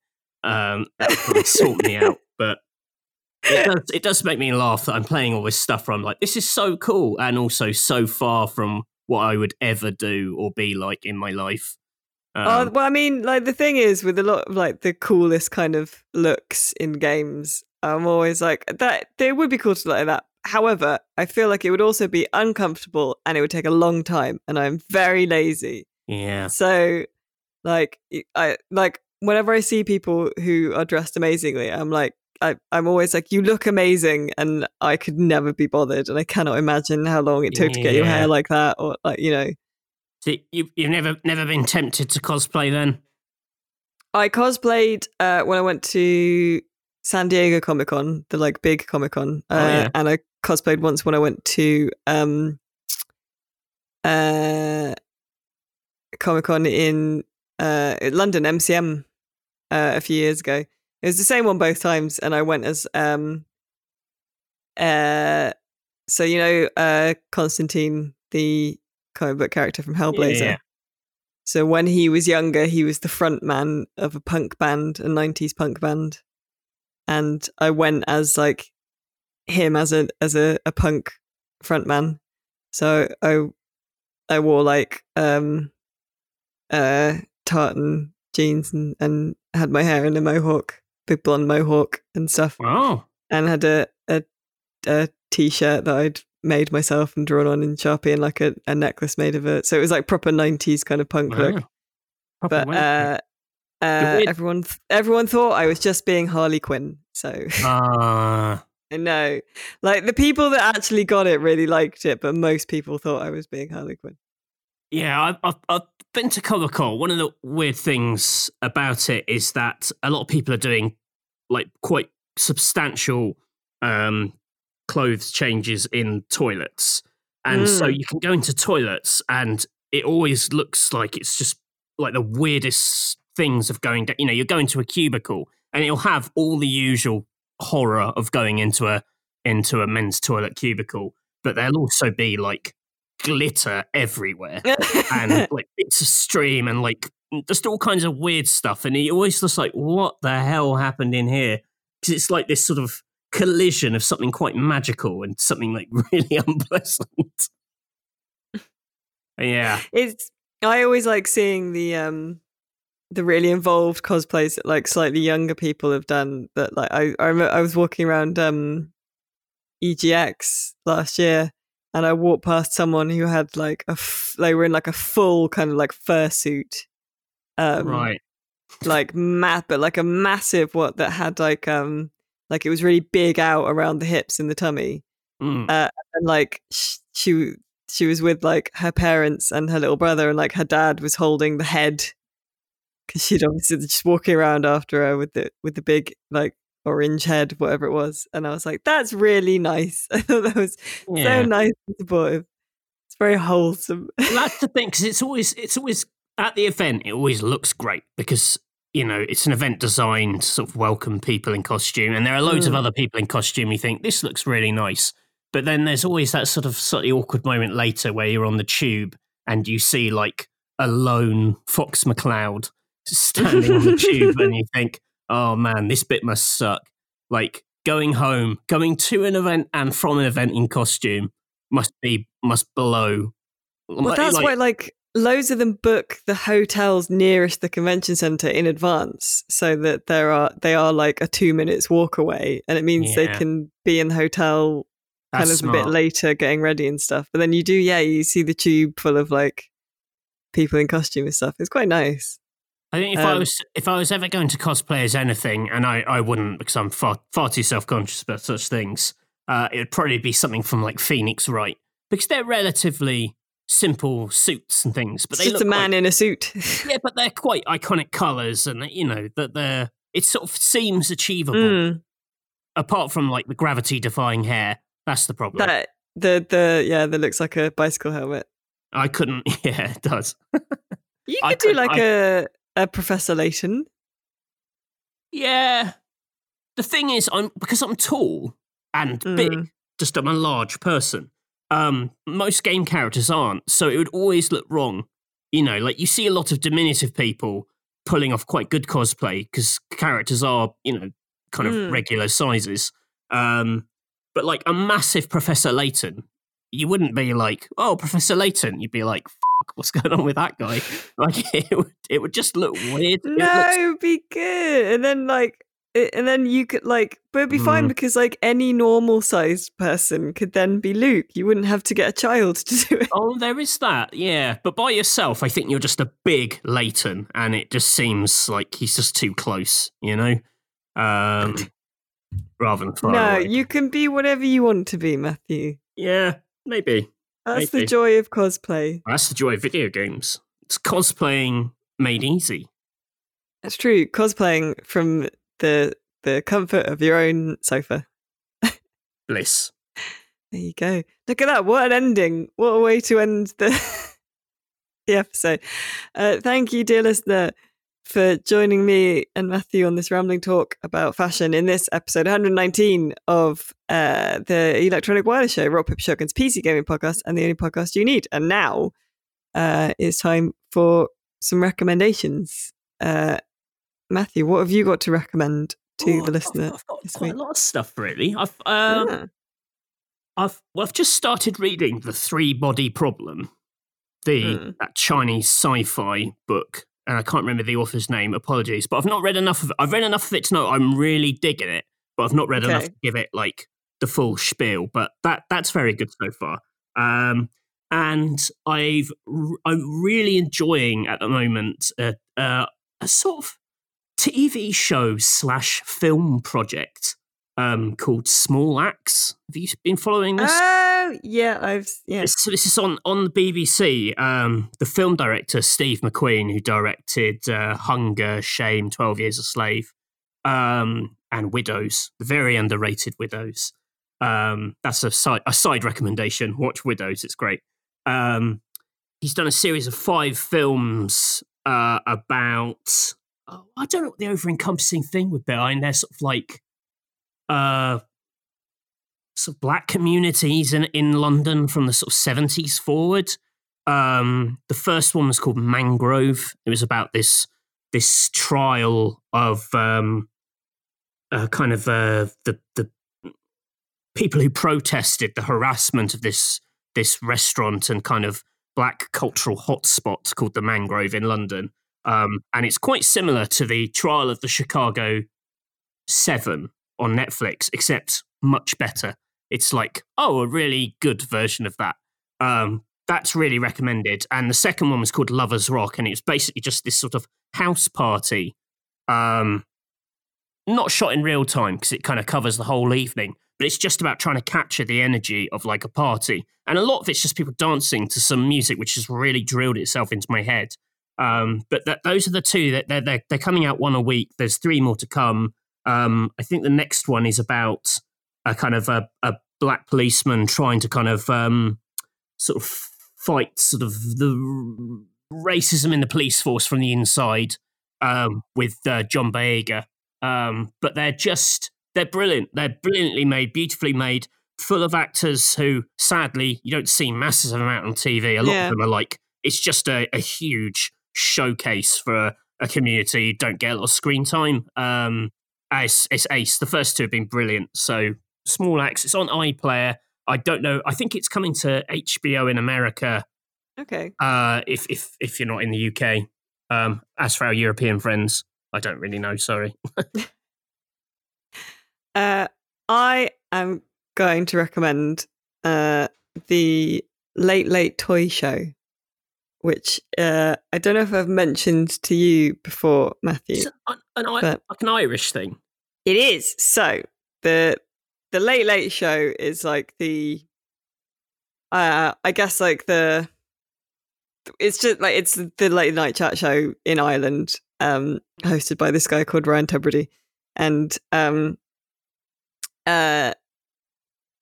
Um, that would probably sort me out. But it does, it does make me laugh that I'm playing all this stuff where I'm like, this is so cool, and also so far from what I would ever do or be like in my life. Oh, Um, well, I mean, like the thing is, with a lot of like the coolest kind of looks in games, I'm always like that. They would be cool to look like that. However, I feel like it would also be uncomfortable and it would take a long time, and I'm very lazy. yeah, So, like, I like whenever I see people who are dressed amazingly, I'm like, I, I'm always like, you look amazing, and I could never be bothered, and I cannot imagine how long it took to get your hair like that, or like, you know. so you you've never never been tempted to cosplay then? I cosplayed uh, when I went to San Diego Comic Con, the like big Comic Con, uh, Oh, yeah. and I cosplayed once when I went to um, uh, Comic Con in uh, London, MCM, uh, a few years ago. It was the same one both times, and I went as um, uh, so you know uh, Constantine, the comic book character from Hellblazer. yeah. So when he was younger, he was the front man of a punk band, a 90s punk band. And I went as like him as a as a, a punk front man. So I I wore like um uh tartan jeans and, and had my hair in a mohawk, big blonde mohawk and stuff. Oh, And had a a, a t-shirt that I'd made myself and drawn on in Sharpie and like a, a necklace made of it. So it was like proper 90s kind of punk look. Proper but uh, uh, everyone th- everyone thought I was just being Harley Quinn. So Ah. I know, like the people that actually got it really liked it, but most people thought I was being Harley Quinn. Yeah, I've, I've, I've been to Comic Con. One of the weird things about it is that a lot of people are doing like quite substantial um, clothes changes in toilets. And so Mm. you can go into toilets and it always looks like it's just like the weirdest things of going down. You know, you go into a cubicle and it'll have all the usual horror of going into a into a men's toilet cubicle, but there'll also be like glitter everywhere and like bits of stream and like just all kinds of weird stuff. And he always looks like, what the hell happened in here? Because it's like this sort of collision of something quite magical and something like really unpleasant. yeah. it's I always like seeing the um the really involved cosplays that like slightly younger people have done. That like I I, remember I was walking around um EGX last year. And I walked past someone who had like a, f- they were in like a full kind of like fursuit, um, right. like mat, but like a massive what that had like um like it was really big out around the hips and the tummy, Mm. uh, and like sh- she she was with like her parents and her little brother, and like her dad was holding the head because she'd obviously just walking around after her with the with the big like orange head, whatever it was, and I was like, that's really nice. I thought that was yeah. so nice and supportive. It's very wholesome. That's the thing because it's always it's always at the event it always looks great because you know it's an event designed to sort of welcome people in costume and there are loads of Mm. other people in costume you think this looks really nice but then there's always that sort of slightly awkward moment later where you're on the tube and you see like a lone fox mccloud standing on the tube and you think oh man this bit must suck. Like going home going to an event and from an event in costume must be must blow. Well, that's why like loads of them book the hotels nearest the convention center in advance so that there are they are like a two minutes walk away and it means they can be in the hotel kind That's of a bit later getting ready and stuff. But then you do yeah you see the tube full of like people in costume and stuff. It's quite nice I think if I Um, was if I was ever going to cosplay as anything, and I, I wouldn't because I'm far far too self conscious about such things, uh, it would probably be something from like Phoenix Wright because they're relatively simple suits and things, but It's they just look a man quite, in a suit. yeah, but they're quite iconic colours, and you know that they're it sort of seems achievable. Mm, Apart from like the gravity defying hair, that's the problem. that the the yeah, that looks like a bicycle helmet. I couldn't. Yeah, it does. You I could do could- like I- a a Professor Layton. Yeah. The thing is, I'm because I'm tall and big. Mm. Just I'm a large person. Um, most game characters aren't, so it would always look wrong. You know, like you see a lot of diminutive people pulling off quite good cosplay because characters are, you know, kind of Mm. regular sizes. Um, but like a massive Professor Layton, you wouldn't be like, "Oh, Professor Layton." You'd be like, "What's going on with that guy?" Like it would, it would just look weird. It No, it'd be good. And then like it, and then you could like but it'd be fine Mm. because like any normal sized person could then be Luke. You wouldn't have to get a child to do it. Oh, there is that, yeah. But by yourself, I think you're just a big Layton, and it just seems like he's just too close, you know? Um, rather than far no, away. you can be whatever you want to be, Matthew. Yeah, maybe. That's Maybe. the joy of cosplay. That's the joy of video games. It's cosplaying made easy. That's true. Cosplaying from the the comfort of your own sofa. Bliss. There you go. Look at that. What an ending. What a way to end the the episode. Uh, thank you, dear listener, for joining me and Matthew on this rambling talk about fashion in this episode 119 of uh, the Electronic Wireless Show, Paper Shotgun's PC gaming podcast, and the only podcast you need. And now uh, it's time for some recommendations. Uh, Matthew, what have you got to recommend to Oh, the I've- listener? I've got quite week? a lot of stuff, really. I've, um, Ah, I've, well, I've just started reading The Three Body Problem, the Mm. that Chinese sci-fi book, and I can't remember the author's name. Apologies, but I've not read enough of it. I've read enough of it to know I'm really digging it, but I've not read enough to give it like the full spiel. But that that's very good so far. Um, and I've I'm really enjoying at the moment uh, uh, a sort of TV show slash film project um, called Small Axe. Have you been following this? Oh, yeah, I've yeah. This, so this is on on the BBC. Um, the film director Steve McQueen, who directed uh, Hunger, Shame, Twelve Years a Slave, um, and Widows, the very underrated Widows. Um, that's a side a side recommendation. Watch Widows; it's great. Um, he's done a series of five films uh, about. Oh, I don't know what the over encompassing thing would be. I mean, they're sort of like. Uh, sort of black communities in in London from the sort of seventies forward. Um, the first one was called Mangrove. It was about this this trial of um, uh, kind of uh, the the people who protested the harassment of this this restaurant and kind of black cultural hotspot called the Mangrove in London. Um, and it's quite similar to the trial of the Chicago Seven on Netflix, except much better. It's like, oh, a really good version of that. Um, that's really recommended. And the second one was called Lovers Rock, and it was basically just this sort of house party. Um, not shot in real time because it kind of covers the whole evening, but it's just about trying to capture the energy of like a party. And a lot of it's just people dancing to some music, which has really drilled itself into my head. Um, but that, those are the two that they're, they're, they're coming out one a week. There's three more to come. Um, I think the next one is about a kind of a, a black policeman trying to kind of um, sort of fight sort of the racism in the police force from the inside um, with uh, John Boyega. Um, but they're just they're brilliant. They're brilliantly made, beautifully made, full of actors who sadly you don't see masses of them out on TV. A lot Yeah. of them are like it's just a, a huge showcase for a, a community You don't get a lot of screen time. Um, it's, it's ace. The first two have been brilliant. So Small Axe, it's on iPlayer. I don't know. I think it's coming to HBO in America. Okay. Uh, if if if you're not in the UK, um, as for our European friends, I don't really know. Sorry. Uh, I am going to recommend uh, the Late Late Toy Show, which uh, I don't know if I've mentioned to you before, Matthew. It's an, an, like an Irish thing. It is. So the the Late Late Show is like the uh I guess like the it's just like it's the late night chat show in Ireland, um, hosted by this guy called Ryan Tubridy. And um uh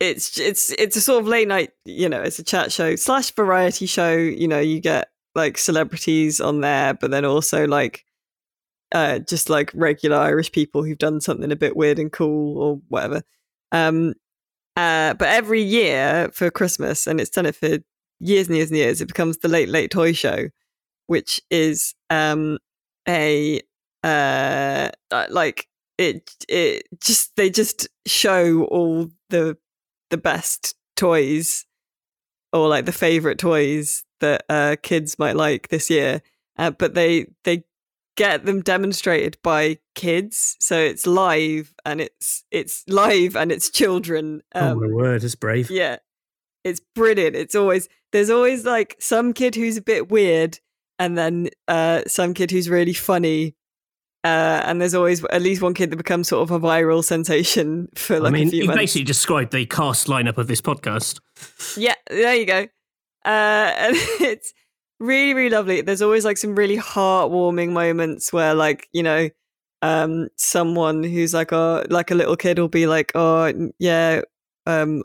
it's it's it's a sort of late night, you know, it's a chat show slash variety show. You know, you get like celebrities on there, but then also like uh, just like regular Irish people who've done something a bit weird and cool or whatever. Um, uh, but every year for Christmas, and it's done it for years and years and years, it becomes the Late Late Toy Show, which is um, a uh, like it it just they just show all the the best toys or like the favorite toys that uh, kids might like this year. Uh, but they they get them demonstrated by kids, so it's live and it's it's live and it's children. oh Um, my word, it's brave. yeah, it's brilliant. It's always there's always like some kid who's a bit weird, and then uh, some kid who's really funny. Uh, and there's always at least one kid that becomes sort of a viral sensation for like I mean, a few you months. basically described the cast lineup of this podcast. Yeah, there you go. Uh, and it's really, really lovely. There's always like some really heartwarming moments where, like, you know, um, someone who's like a like a little kid will be like, "Oh, yeah, um,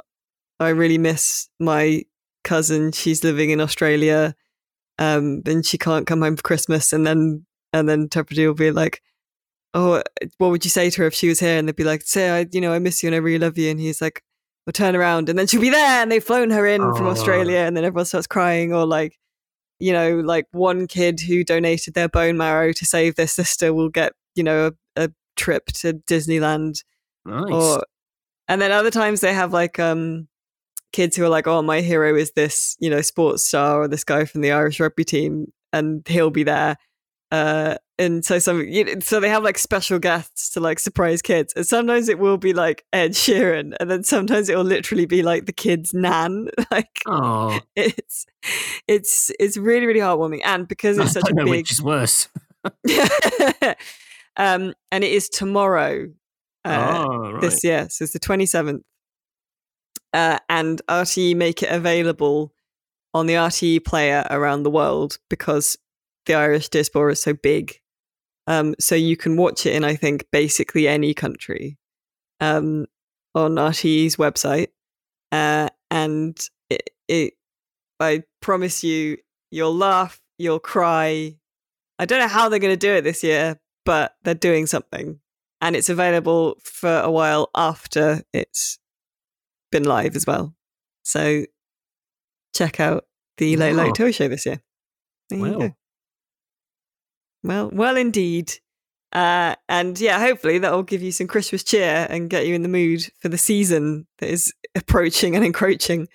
I really miss my cousin. She's living in Australia, um, and she can't come home for Christmas." And then and then Tubridy will be like, "Oh, what would you say to her if she was here?" And they'd be like, "Say, I, you know, I miss you and I really love you." And he's like, "Well, turn around," and then she'll be there, and they've flown her in from Oh. Australia, and then everyone starts crying, or like, you know, like one kid who donated their bone marrow to save their sister will get, you know, a, a trip to Disneyland Nice. or and then other times they have like um kids who are like oh my hero is this you know sports star or this guy from the irish rugby team and he'll be there uh and so some you know, so they have like special guests to like surprise kids and sometimes it will be like ed sheeran and then sometimes it will literally be like the kid's nan like oh, it's it's it's really really heartwarming and because it's such a big which is worse. um and it is tomorrow uh, oh, right. this year. So it's the 27th. Uh, and RTE make it available on the RTE player around the world because the Irish diaspora is so big. Um, so you can watch it in, I think, basically any country um, on RTE's website. Uh, and it, it, I promise you, you'll laugh, you'll cry. I don't know how they're going to do it this year, but they're doing something and it's available for a while after it's been live as well. So check out the Late Wow. Late Toy Show this year. There you Well. Well, indeed. Uh, and yeah, hopefully that will give you some Christmas cheer and get you in the mood for the season that is approaching and encroaching.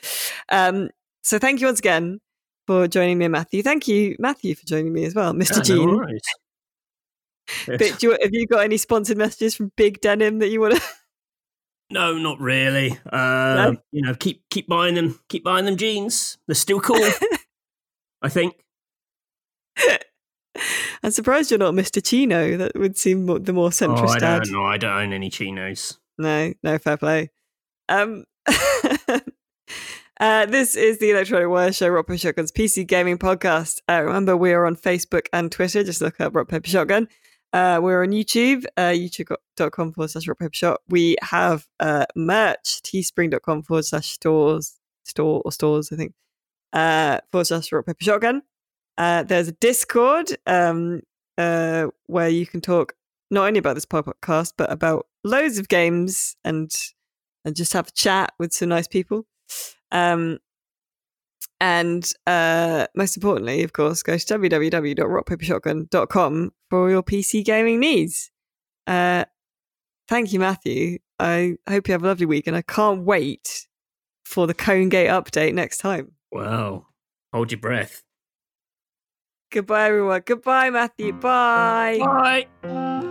Um, so thank you once again for joining me, Matthew. Thank you, Matthew, for joining me as well, Mr. Yeah, Gene. worries. But do you, have you got any sponsored messages from Big Denim that you want to? No, not really. Uh, You know, keep keep buying them. Keep buying them jeans. They're still cool. I think. I'm surprised you're not Mr. Chino. That would seem the more centrist Oh, centrist I dad. don't know. I don't own any chinos. No, no, fair play. Um, uh, this is the Electronic Wireless Show, Rock Paper Shotgun's PC gaming podcast. Uh, remember, we are on Facebook and Twitter. Just look up Rock Paper Shotgun. Uh, we're on YouTube, uh, youtube.com forward slash rock paper shot. We have uh, merch, teespring.com forward slash stores, store or stores, I think, uh, forward slash rock paper shotgun. Uh, there's a Discord um, uh, where you can talk not only about this podcast, but about loads of games and and just have a chat with some nice people. Um, and uh, most importantly, of course, go to www.rockpapershotgun.com for your PC gaming needs. Uh, thank you, Matthew. I hope you have a lovely week, and I can't wait for the Cone Gate update next time. Wow. Hold your breath. Goodbye, everyone. Goodbye, Matthew. Bye. Bye.